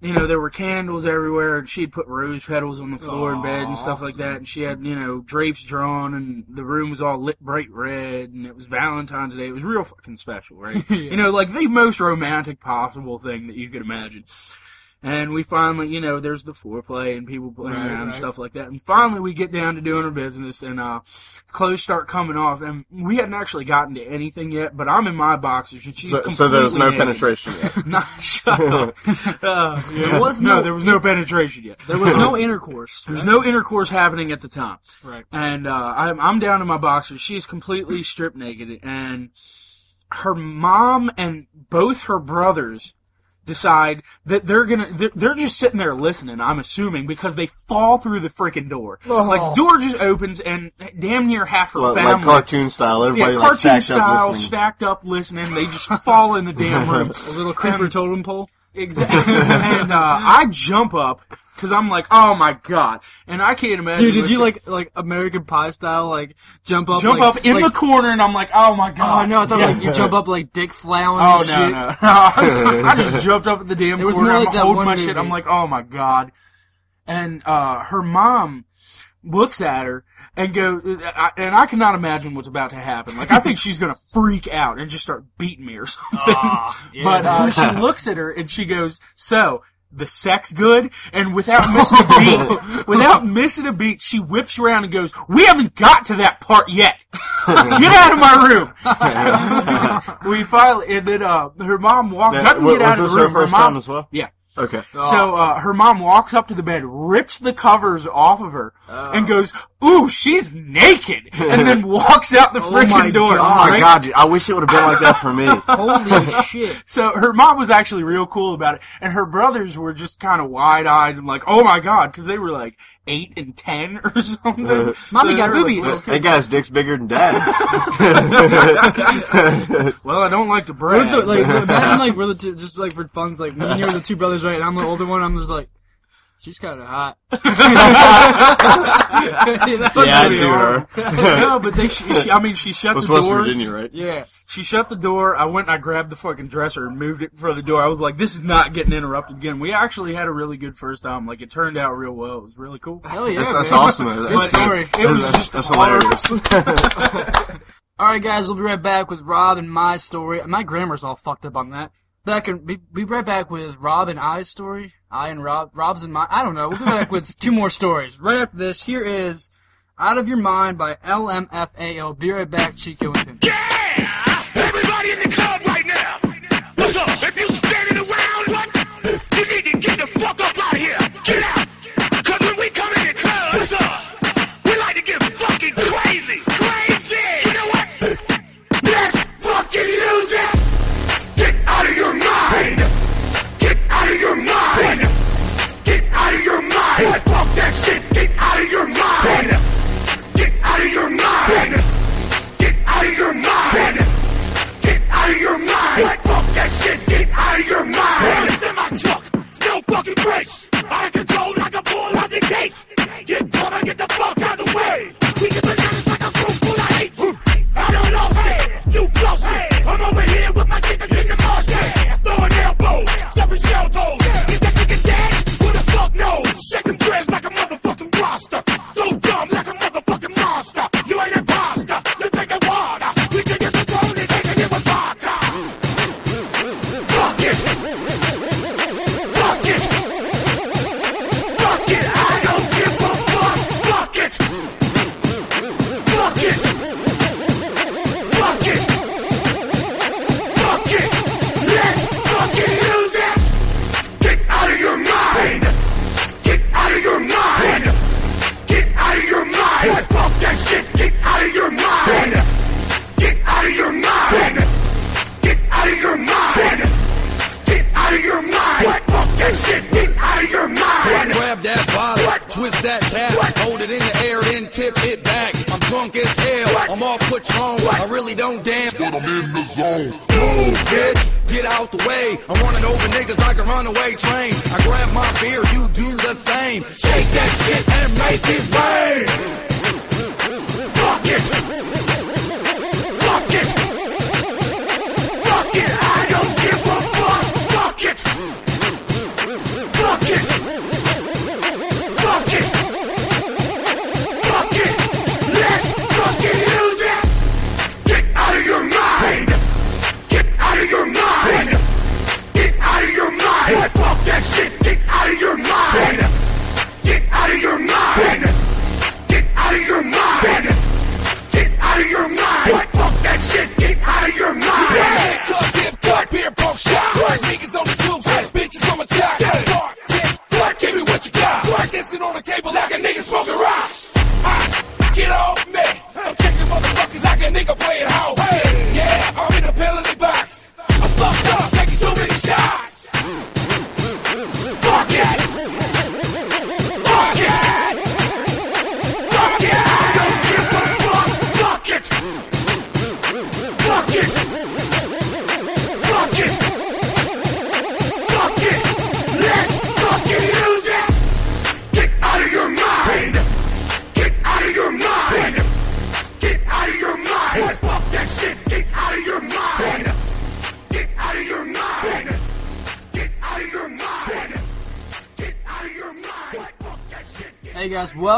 you know, there were candles everywhere, and she'd put rose petals on the floor in bed and stuff like that. And she had, you know, drapes drawn, and the room was all lit bright red, and it was Valentine's Day. It was real fucking special, right? You know, like the most romantic possible thing that you could imagine. And we finally, you know, there's the foreplay and people playing Right, around and stuff like that. And finally we get down to doing our business and, uh, clothes start coming off. And we hadn't actually gotten to anything yet, but I'm in my boxers and she's So, completely so there was no naked. penetration yet. Not, shut up. Uh, yeah. There was no, no- there was no penetration yet. There was no intercourse. There was no intercourse happening at the time. Right. And uh, I'm, I'm down in my boxers. She's completely stripped naked, and her mom and both her brothers decide that they're gonna they're, they're just sitting there listening i'm assuming because they fall through the freaking door like the door just opens and damn near half her Like, family like cartoon style, yeah, everybody like stacked up style, listening. stacked up listening. They just fall in the damn room. A little creeper totem pole. Exactly. and uh, I jump up because I'm like, oh my god, and I can't imagine. Dude, did you like like American Pie style like jump up? jump like, up in like, the corner, and I'm like, oh my Oh god. no, I thought like you jump up like Dick Fallon Oh and no, shit. no! I just jumped up at the damn It was corner. more I'm that holding my movie. shit. I'm like, oh my god! And uh, her mom looks at her and go, and I cannot imagine what's about to happen. Like, I think she's gonna freak out and just start beating me or something. but uh, she looks at her and she goes, "So." The sex good, and without missing a beat, without missing a beat, she whips around and goes, "We haven't got to that part yet. Get out of my room." we finally, and then uh, her mom walked. That- doesn't get out of the her room. first mom, time as well? Yeah. Okay. So uh, her mom walks up to the bed, rips the covers off of her, and goes, "Ooh, she's naked," and then walks out the my freaking door. Oh my god, dude. I wish it would have been like that for me. Holy shit! So her mom was actually real cool about it, and her brothers were just kind of wide-eyed and like, "Oh my god," because they were like eight and ten or something. Uh, Mommy So got they were like, boobies. "Well, That guy's dick's bigger than dad's. Well, I don't like to We're brag. the, like, imagine like we're the two, just like for fun's like me and you are the two brothers, right? And I'm the older one. I'm just like, she's kind of hot. That would yeah, I be do her. no, but they. She, she, I mean, she shut Was the supposed to door. Virginia, right? Yeah. She shut the door. I went and I grabbed the fucking dresser and moved it for the door. I was like, this is not getting interrupted again. We actually had a really good first time. Like, it turned out real well. It was really cool. Hell yeah. That's, that's man. awesome. Good story. It was that's, just that's hard. hilarious. All right, guys, we'll be right back with Rob and my story. My grammar's all fucked up on that. Back and be, be right back with Rob and I's story. I and Rob, Rob's and my. I don't know. We'll be back with two more stories right after this. Here is "Out of Your Mind" by LMFAO. Be right back, Chico and Pimp. Yeah! Everybody in the club Yeah.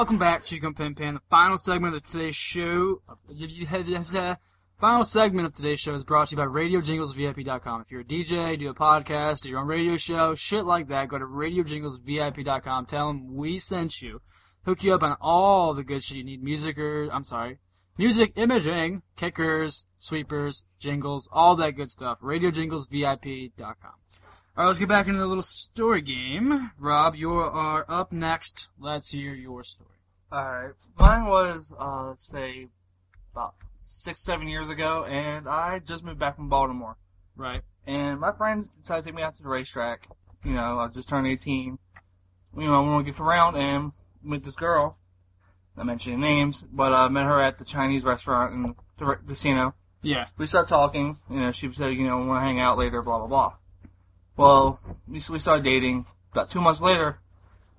welcome back to Chico Pimp Hand. The final segment of today's show. Final segment of today's show is brought to you by RadioJinglesVIP.com. If you're a DJ, do a podcast, do your own radio show, shit like that, go to RadioJinglesVIP.com. Tell them we sent you. Hook you up on all the good shit you need. Music or, I'm sorry, music, imaging, kickers, sweepers, jingles, all that good stuff. RadioJinglesVIP.com. All right, let's get back into the little story game. Rob, you are up next. Let's hear your story. Alright. Mine was, uh, let's say, about six, seven years ago, and I just moved back from Baltimore. Right. And my friends decided to take me out to the racetrack. You know, I just turned 18. You know, I want to goof around and meet this girl. Not mentioning names, but I met her at the Chinese restaurant in the casino. Yeah. We started talking. You know, she said, you know, we want to hang out later, blah, blah, blah. Well, we, we started dating. About two months later,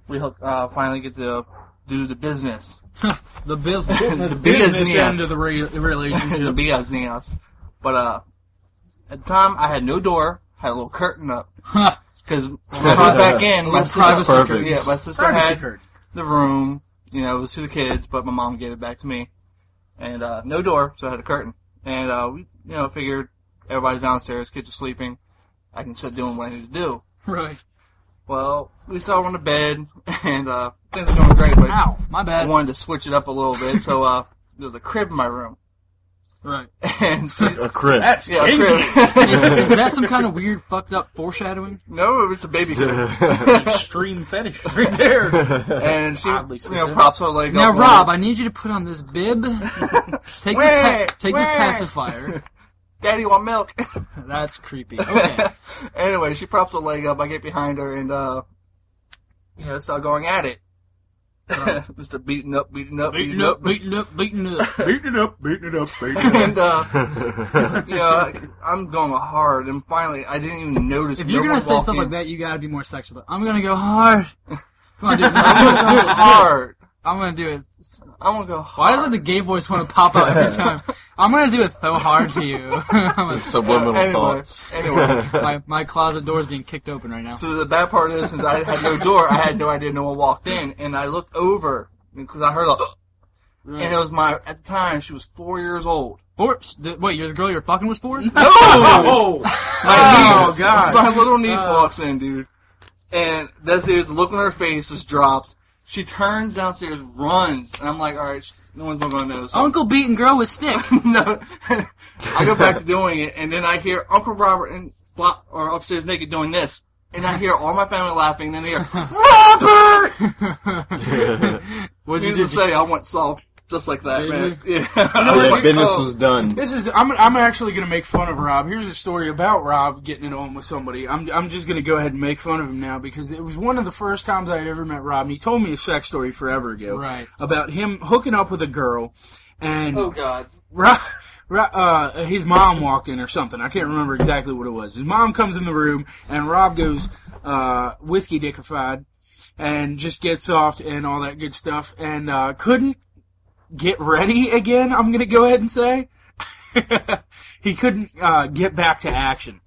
we hook, uh, finally get to do the business. The business. the Business end of the re- relationship. the business. But, uh, at the time, I had no door, had a little curtain up. Because when I got back in, my sister, curtain. yeah, my sister Privacy had curtain. the room. You know, it was to the kids, but my mom gave it back to me. And uh, no door, so I had a curtain. And uh, we, you know, figured everybody's downstairs, kids are sleeping. I can sit doing what I need to do. right. Well, we saw her on the bed, and uh, things are going great. But Ow, my I bad. wanted to switch it up a little bit, so uh, there was a crib in my room, Right. and so A crib. That's yeah, a crib. Is, is that some kind of weird, fucked up foreshadowing? no, it was a baby crib. Extreme fetish right there. and she, Oddly you know, specific. props her leg Now, up. Rob, I need you to put on this bib. Take this, pa- Wait, take this wait. pacifier. Daddy want milk. That's creepy. Okay. anyway, she props her leg up. I get behind her and, uh, you know, start going at it. Mr. Beating up, beating up, beating, Beating up, beating up, beating up. beating it up, beating it up, beating it up. and, uh, you know, I- I'm going hard. And finally, I didn't even notice. If no you're gonna say walked stuff like that, you gotta be more sexual. But I'm gonna go hard. Come on, dude. I'm I'm gonna gonna go hard. I'm gonna do it. I'm gonna go hard. Why does the gay voice want to pop out every time? I'm gonna do it so hard to you. I'm a- Subliminal Anyway, thoughts. anyway. my my closet door is being kicked open right now. So the bad part is, since I had no door, I had no idea no one walked in, and I looked over because I heard a, and it was my at the time she was four years old. Four, th- wait, you're the girl you're fucking was for? Oh, oh My niece, God. my little niece walks in, dude, and that's it. The look on her face just drops. She turns downstairs, runs, and I'm like, all right, no one's gonna know. So Uncle beating girl with stick. no, I go back to doing it, and then I hear Uncle Robert and or upstairs naked doing this, and I hear all my family laughing. And then they hear Robert. What'd you Needless to say, I went soft just like that, Did man. you? Yeah, I was Yeah, like, business oh. was done. This is I'm I'm actually gonna make fun of Rob. Here's a story about Rob getting it on with somebody. I'm I'm just gonna go ahead and make fun of him now because it was one of the first times I had ever met Rob, and he told me a sex story forever ago, Right. About him hooking up with a girl, and Oh God. Rob, Rob, uh, his mom walked in or something. I can't remember exactly what it was. His mom comes in the room, and Rob goes uh, whiskey dickified, and just gets soft and all that good stuff, and uh, couldn't get ready again. I'm gonna go ahead and say he couldn't uh, get back to action.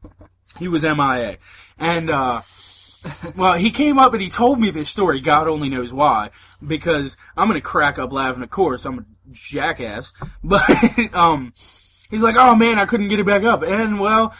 He was MIA, and uh, well, he came up and he told me this story. God only knows why, because I'm gonna crack up laughing. Of course, I'm a jackass, but um, he's like, "Oh man, I couldn't get it back up," and well.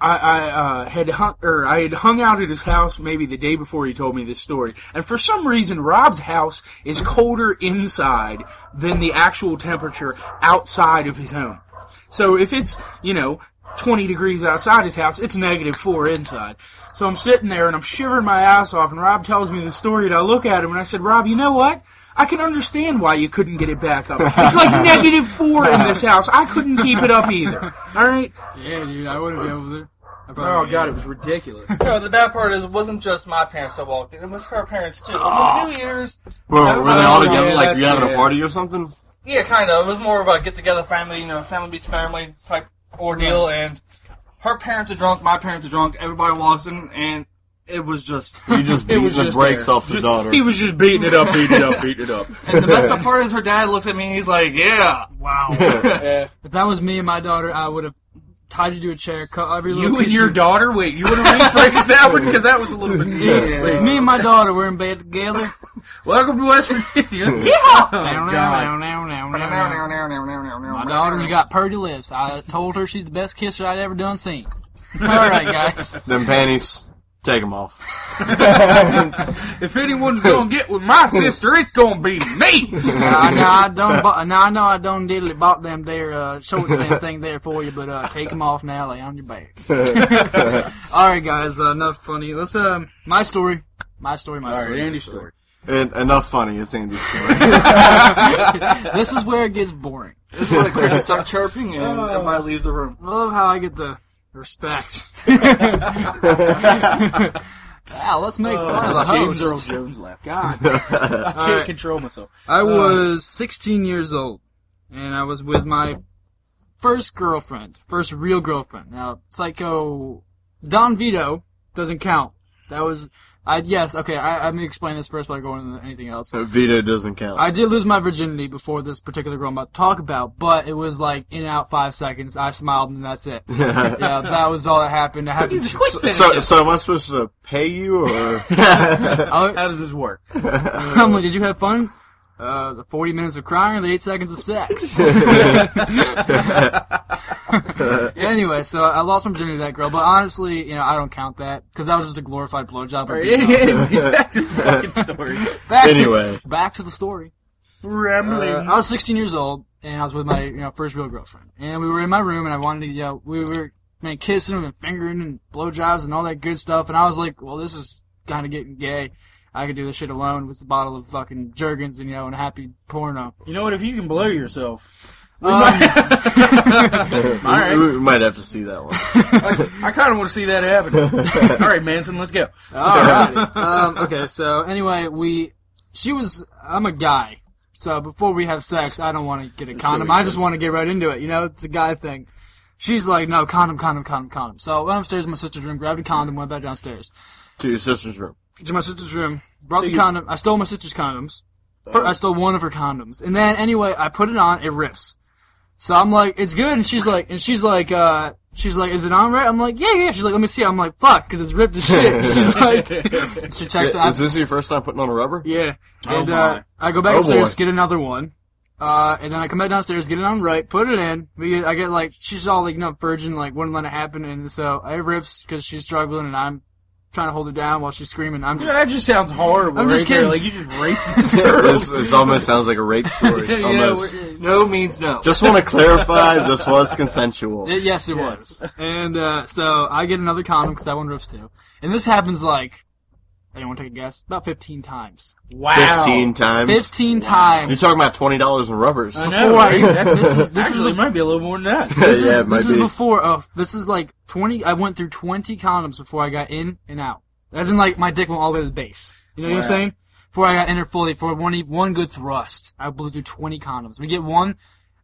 I, I uh, had hung, or I had hung out at his house maybe the day before he told me this story, and for some reason, Rob's house is colder inside than the actual temperature outside of his home. So if it's you know 20 degrees outside his house, it's negative four inside. So I'm sitting there and I'm shivering my ass off, and Rob tells me the story, and I look at him and I said, Rob, you know what? I can understand why you couldn't get it back up. It's like negative four in this house. I couldn't keep it up either. All right. Yeah, dude, I wouldn't be over there. I probably Oh god, it was ridiculous. No, the bad part is it wasn't just my parents that walked in; it was her parents too. It was ah. New Year's. Well, were they all yeah, together? Like that- you having yeah. a party or something? Yeah, kind of. It was more of a get together family, you know, family beats family type ordeal. And her parents are drunk, my parents are drunk. Everybody walks in, and it was just. You just It beat the just brakes there. off the daughter. He was just beating it up, beating it up, beating it up. And the messed up part is her dad looks at me and he's like, "Yeah, Wow. If that was me and my daughter, I would have tied you to a chair, cut every little You and your of- daughter? Wait, you would have rephrased that one because that was a little bit. If me and my daughter were in bed together. Welcome to West Virginia. Down, oh, God. down, down, down, down, down. My daughter's got pretty lips. I told her she's the best kisser I'd ever done seen. All right, guys. Them panties. Take them off. If anyone's gonna get with my sister, it's gonna be me. Now, now I don't. bu- Now I know I don't diddly bought them there uh, short stand thing there for you, but uh, take them off now. Lay on your back. All right, guys. Uh, enough funny. Let's um, my story. My story. My All story. right, Andy's story. And enough funny. It's Andy's story. This is where it gets boring. This is where the crickets start chirping and everybody leaves the room. I love how I get the respect. wow, let's make uh, fun of the James Earl host. Jones left. God, I can't right. control myself. I uh, was 16 years old, and I was with my first girlfriend, first real girlfriend. Now, Psycho Don Vito doesn't count. That was, I yes, okay. I, I'm gonna explain this first before I go into anything else. Vito doesn't count. I did lose my virginity before this particular girl I'm about to talk about, but it was like in and out five seconds. I smiled and that's it. yeah, that was all that happened. I happened. so, so am I supposed to pay you or? How does this work? I'm did you have fun? Uh, the 40 minutes of crying or the 8 seconds of sex? anyway, so I lost my virginity to that girl, but honestly, you know, I don't count that, because that was just a glorified blowjob. or being up. Anyways, back to the fucking story. Back to- Anyway. back to the story. Rambling. Uh, I was 16 years old, and I was with my you know first real girlfriend, and we were in my room, and I wanted to, you know, we were man kissing and fingering and blowjobs and all that good stuff, and I was like, well, this is kind of getting gay. I could do this shit alone with a bottle of fucking Jergens and you know and a happy porno. you know what? If you can blow yourself, we, right. we might have to see that one. I kind of want to see that happen. All right, Manson, let's go. Alright. um, okay, so anyway, we, she was, I'm a guy. So before we have sex, I don't want to get a condom. I just want to get right into it. You know, it's a guy thing. She's like, no, condom, condom, condom, condom. So I went upstairs in my sister's room, grabbed a condom, went back downstairs To your sister's room. To my sister's room, brought the you- condom. I stole my sister's condoms. Fir- I stole one of her condoms, and then anyway, I put it on. It rips. So I'm like, it's good, and she's like, and she's like, uh, she's like, is it on right? I'm like, yeah, yeah. She's like, let me see. I'm like, fuck, because it's ripped to shit. she's like, she checks Is this your first time putting on a rubber? Yeah. And Oh, uh. I go back Oh, upstairs, boy. get another one. Uh, and then I come back downstairs, get it on right, put it in. We get, I get like, she's all like, you know, virgin, like, wouldn't let it happen. And so I rips because she's struggling and I'm trying to hold her down while she's screaming. I'm That just sounds horrible. I'm just right there. kidding. Like you just raped this girl. This, this almost sounds like a rape story. Yeah, almost. we're- No means no. Just want to clarify, this was consensual. It- yes, it was. And uh, so I get another condom because that one rips too. And this happens like, anyone take a guess? About 15 times. wow. 15 times. 15 times. You're talking about $20 in rubbers. I know. Before I- right? That's, this is- this is actually the- might be a little more than that. This Yeah, is it might this is be. before. Oh, this is like twenty. I went through twenty condoms before I got in and out. As in, like my dick went all the way to the base. You know what I'm Wow. saying? Before I got in there fully, for one e- one good thrust, I blew through twenty condoms. We get one.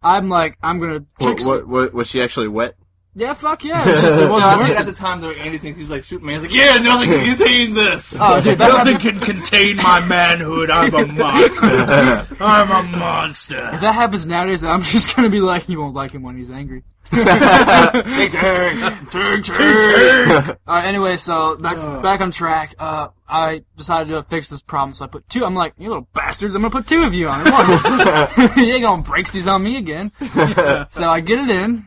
I'm like, I'm gonna trick. What, what, what, was she actually wet? Yeah, fuck yeah. It, was just, it wasn't I think worth at the time though, Andy thinks he's like Superman. He's like, yeah, nothing can contain this. Oh, dude, that Nothing happened, can contain my manhood. I'm a monster. I'm a monster. if that happens nowadays, I'm just gonna be like, you won't like him when he's angry. Hey, turn. Turn, turn. All right. Anyway, so back back on track. Uh, I decided to fix this problem, so I put two. I'm like, you little bastards! I'm gonna put two of you on at once. you ain't gonna break these on me again. so I get it in,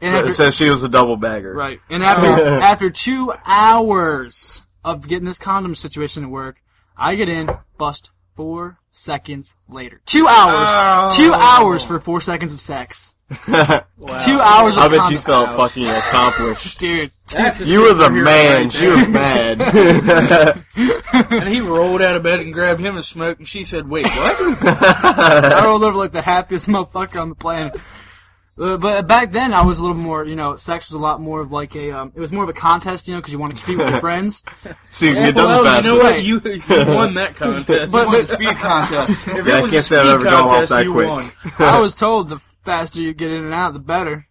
and So, after, so she was a double bagger. right, and after after two hours of getting this condom situation to work, I get in, bust four seconds later. Two hours. Two hours for four seconds of sex. Two hours of I bet you felt fucking accomplished. Dude, That's You were the man. right She was mad. And he rolled out of bed and grabbed him a smoke, and she said, "Wait, what?" I rolled over like the happiest motherfucker on the planet. Uh, but back then, I was a little more, you know, sex was a lot more of like a, um, it was more of a contest, you know, because you want to compete with your friends. See, you can get done well, faster. you know what? You, you won that contest. But, It's speed contest. if Yeah, I it was can't a say I've speed ever gone off contest, that quick. won. I was told the faster you get in and out, the better.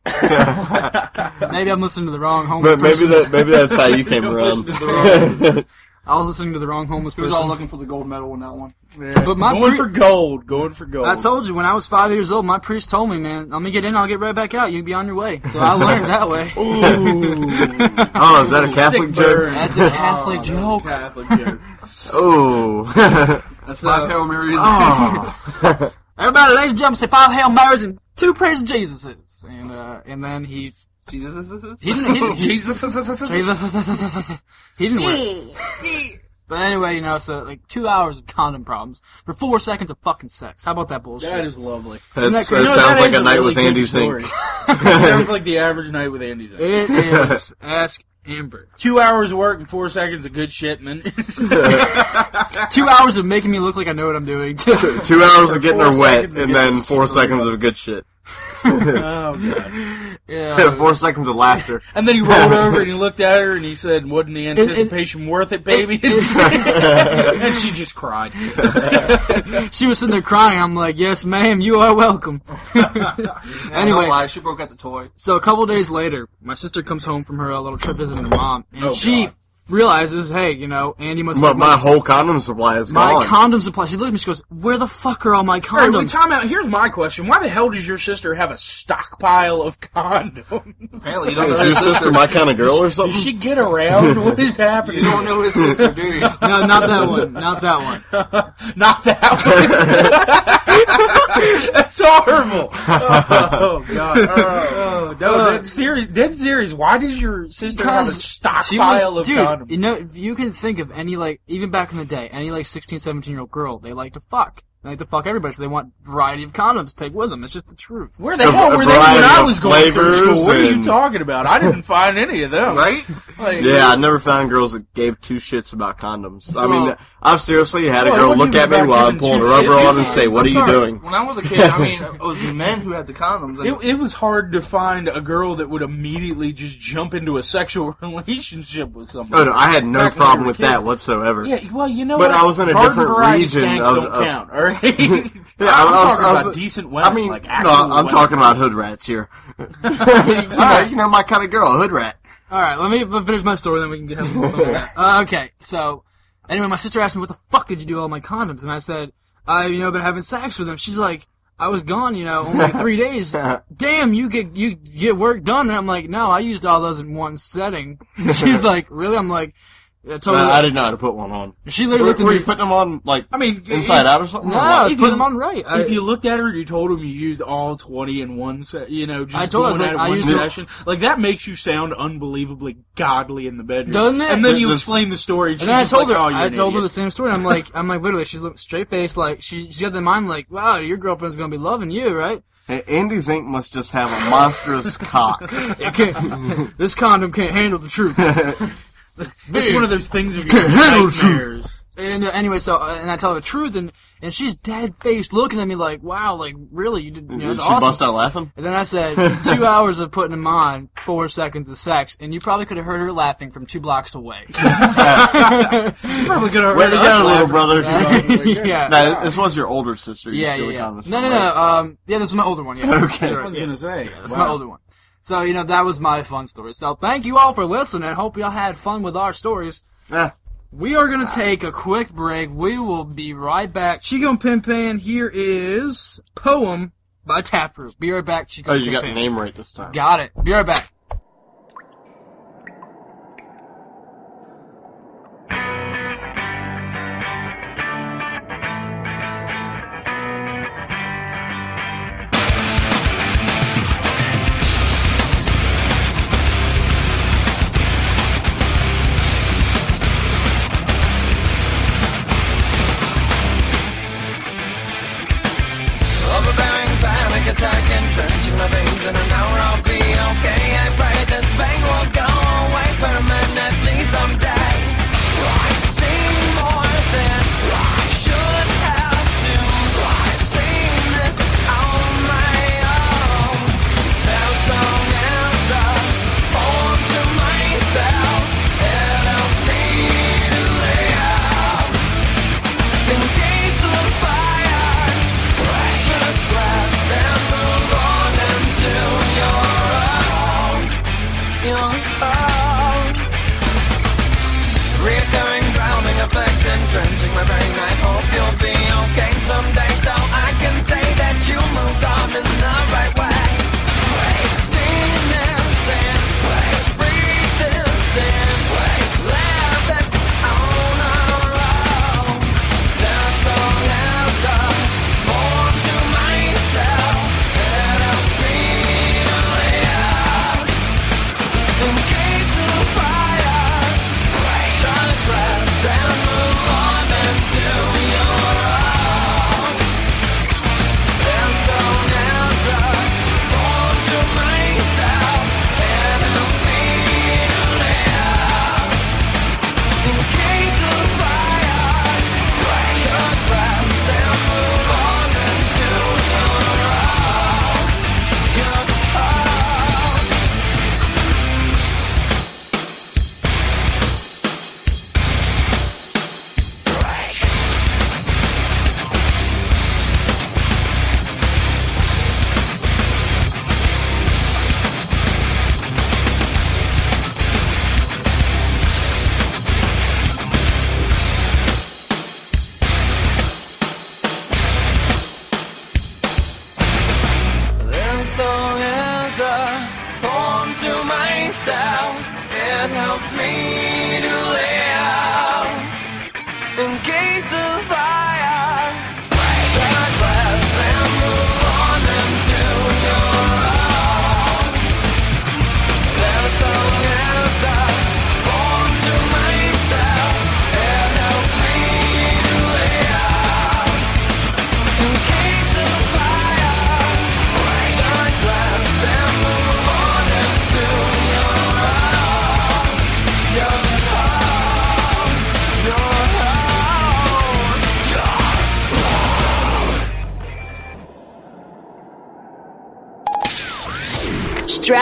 maybe I'm listening to the wrong homeless But maybe that maybe that's how you came around. To the wrong- I was listening to the wrong homeless He was all looking for the gold medal in that one. But my going pre- for gold, going for gold. I told you when I was five years old, my priest told me, man, let me get in, I'll get right back out. You can be on your way. So I learned that way. Ooh, Oh, is that a Catholic joke? That's a Catholic joke. Catholic joke. Oh. That's five Hail Marys. Everybody, ladies and gentlemen, say five Hail Marys and two praise Jesuses. And, uh, and then he Jesus. He didn't. He didn't. Jesus. he didn't win. But anyway, you know, so like two hours of condom problems for four seconds of fucking sex. How about that bullshit? That is lovely. That that crazy? sounds that like a night really with Andy story. Zink. sounds like the average night with Andy Zink. It is. Ask Amber. Two hours of work and four seconds of good shit, and then Two hours of making me look like I know what I'm doing. Two hours of getting her wet, and then four seconds of good shit. oh god. yeah. four seconds of laughter. And then he rolled over and he looked at her and he said, "Wasn't the anticipation worth it, baby?" and she just cried. She was sitting there crying. I'm like, yes, ma'am, you are welcome. Anyway, anyway, lie. She broke out the toy. so a couple days later, my sister comes home from her little trip visiting her mom, and Oh, she God. Realizes, hey, you know, Andy must But have my whole condom supply is gone. my gone. condom supply. She looked at me. She goes, "Where the fuck are all my condoms?" time out. Here's my question: Why the hell does your sister have a stockpile of condoms? Apparently, you don't know is your his sister my kind of girl or something? Does she get around? What is happening? You don't know his sister, do you? no, not that one. Not that one. Not that one. That's horrible. Oh, god. Oh, no, dead serious. Dead serious. Why does your sister have a stockpile was, of dude, condoms? You know, if you can think of any like, even back in the day, any like 16, 17 year old girl, they like to fuck. They like to fuck everybody, so they want variety of condoms to take with them. It's just the truth. Where the A- hell were they when I was going through school? What are you talking about? I didn't find any of them. Right? Like, Yeah, I never found girls that gave two shits about condoms. I mean, I've seriously had a girl look at me while I'm pulling a rubber on and say, "What are you sorry. doing?" When I was a kid, I mean, it was the men who had the condoms. It, it was hard to find a girl that would immediately just jump into a sexual relationship with somebody. Oh no, I had no Back when we problem with kids. that whatsoever. Yeah, well, you know But what? I was in a Garden different variety region of- don't of- count, all right? Yeah, I'm I was- talking I was- about decent women. I mean, like no, I'm women. talking about hood rats here. you, know, you know my kind of girl, a hood rat. All right, let me finish my story, then we can get have more fun that. Uh, okay, so anyway, my sister asked me, "What the fuck did you do with all my condoms?" And I said, "I, you know, been having sex with them." She's like, "I was gone, you know, only three days. Damn, you get you get work done." And I'm like, "No, I used all those in one setting." She's like, "Really?" I'm like, I told Uh, her- I didn't know how to put one on. She literally Were, looked at were me. you putting them on like I mean, inside if- out or something? no, Or I was putting them on right. I, if you looked at her and you told him you used all 20 in one set, you know, just I told her, I was going like, at it I one used to- session, like that makes you sound unbelievably godly in the bedroom. Doesn't it? And then you This- explain the story and, And she's then I told like, her, oh, you're I an told her the same story. I'm like, I'm like, literally, she's look straight face, like she she got the mind, like, wow, your girlfriend's gonna be loving you, right? Hey, Andy Zink must just have a monstrous cock. It can't, this condom can't handle the truth. It's one of those things of your handle the truth. nightmares. And uh, anyway, so uh, and I tell her the truth, and and she's dead faced, looking at me like, wow, like really, you did, you know, Did that's she awesome. bust out laughing? And then I said, two hours of putting them on, four seconds of sex, and you probably could have heard her laughing from two blocks away. Probably gonna Way to hurt go, us little laughing. brother. yeah. No, this was your older sister. You yeah, steal yeah, the yeah. No, no, no. Um, yeah, this is my older one. Yeah. Okay. I was gonna say. That's wow. my older one. So, you know, that was my fun story. So, thank you all for listening. Hope y'all had fun with our stories. Ah. We are going to take a quick break. We will be right back. Chico and Pimp Hand, here is Poem by Taproot. Be right back, Chico Oh, you got the name right this time. Got it. Be right back.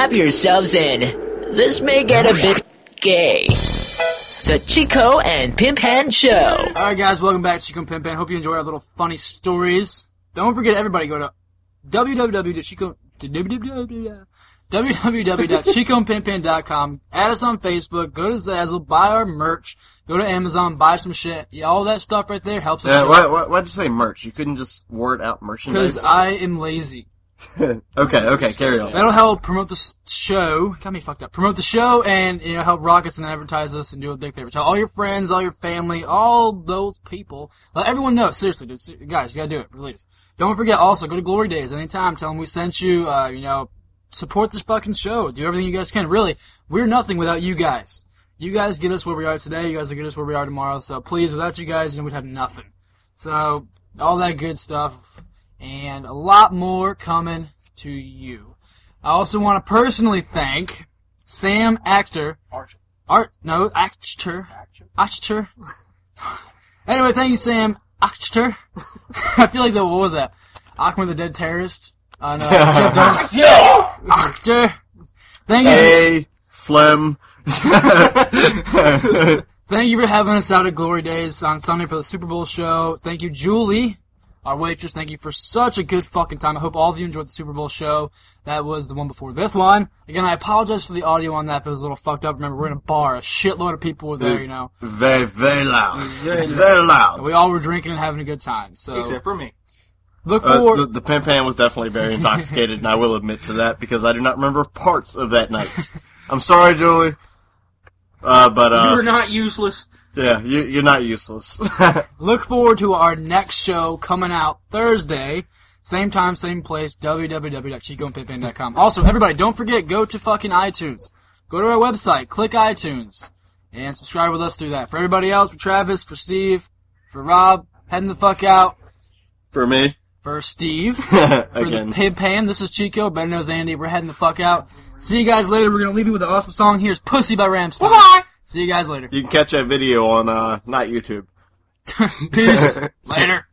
Strap yourselves in. This may get a bit gay. The Chico and Pimp Hand Show. Alright guys, welcome back to Chico and Pimp Hand. Hope you enjoy our little funny stories. Don't forget everybody go to www.chico. Add us on Facebook. Go to Zazzle. Buy our merch. Go to Amazon. Buy some shit. Yeah, all that stuff right there helps us. Yeah, show- why, why, why'd you say merch? You couldn't just word out merchandise? Because I am lazy. okay, okay, carry on. That'll help promote the show. Got me fucked up. Promote the show and you know help rock us and advertise us and do a big favor. Tell all your friends, all your family, all those people. Let everyone know. Seriously, dude, guys, you gotta do it. Please. Don't forget. Also, go to Glory Days anytime. Tell them we sent you. Uh, you know, support this fucking show. Do everything you guys can. Really, we're nothing without you guys. You guys get us where we are today. You guys will get us where we are tomorrow. So please, without you guys, you know, we'd have nothing. So all that good stuff and a lot more coming to you. I also want to personally thank Sam Actor. Archer. Art, no, Actor. Actor. anyway, thank you, Sam Actor. I feel like the, what was that? Achmed the Dead Terrorist? Uh, no, Yeah! Actor. Thank you. Hey, Flem. Thank you for having us out at Glory Days on Sunday for the Super Bowl show. Thank you, Julie, our waitress. Thank you for such a good fucking time. I hope all of you enjoyed the Super Bowl show. That was the one before this one. Again, I apologize for the audio on that if it was a little fucked up. Remember, we're in a bar. A shitload of people were there, you know. Very, very loud. It's very loud. We all were drinking and having a good time. So Except for me. look Uh, the, the Pimp Hand was definitely very intoxicated, and I will admit to that because I do not remember parts of that night. I'm sorry, Julie. Uh, but uh, you're not useless. Yeah, you, you're not useless. Look forward to our next show coming out Thursday. Same time, same place, www.chicoandpimphand.com. Also, everybody, don't forget, go to fucking iTunes. Go to our website, click iTunes, and subscribe with us through that. For everybody else, for Travis, for Steve, for Rob, heading the fuck out. For me, For Steve, for the again. Pimp Hand, this is Chico, better known as Andy. We're heading the fuck out. See you guys later. We're gonna leave you with an awesome song. Here's Pussy by Rammstein. Bye-bye. See you guys later. You can catch that video on uh, not YouTube. Peace. later.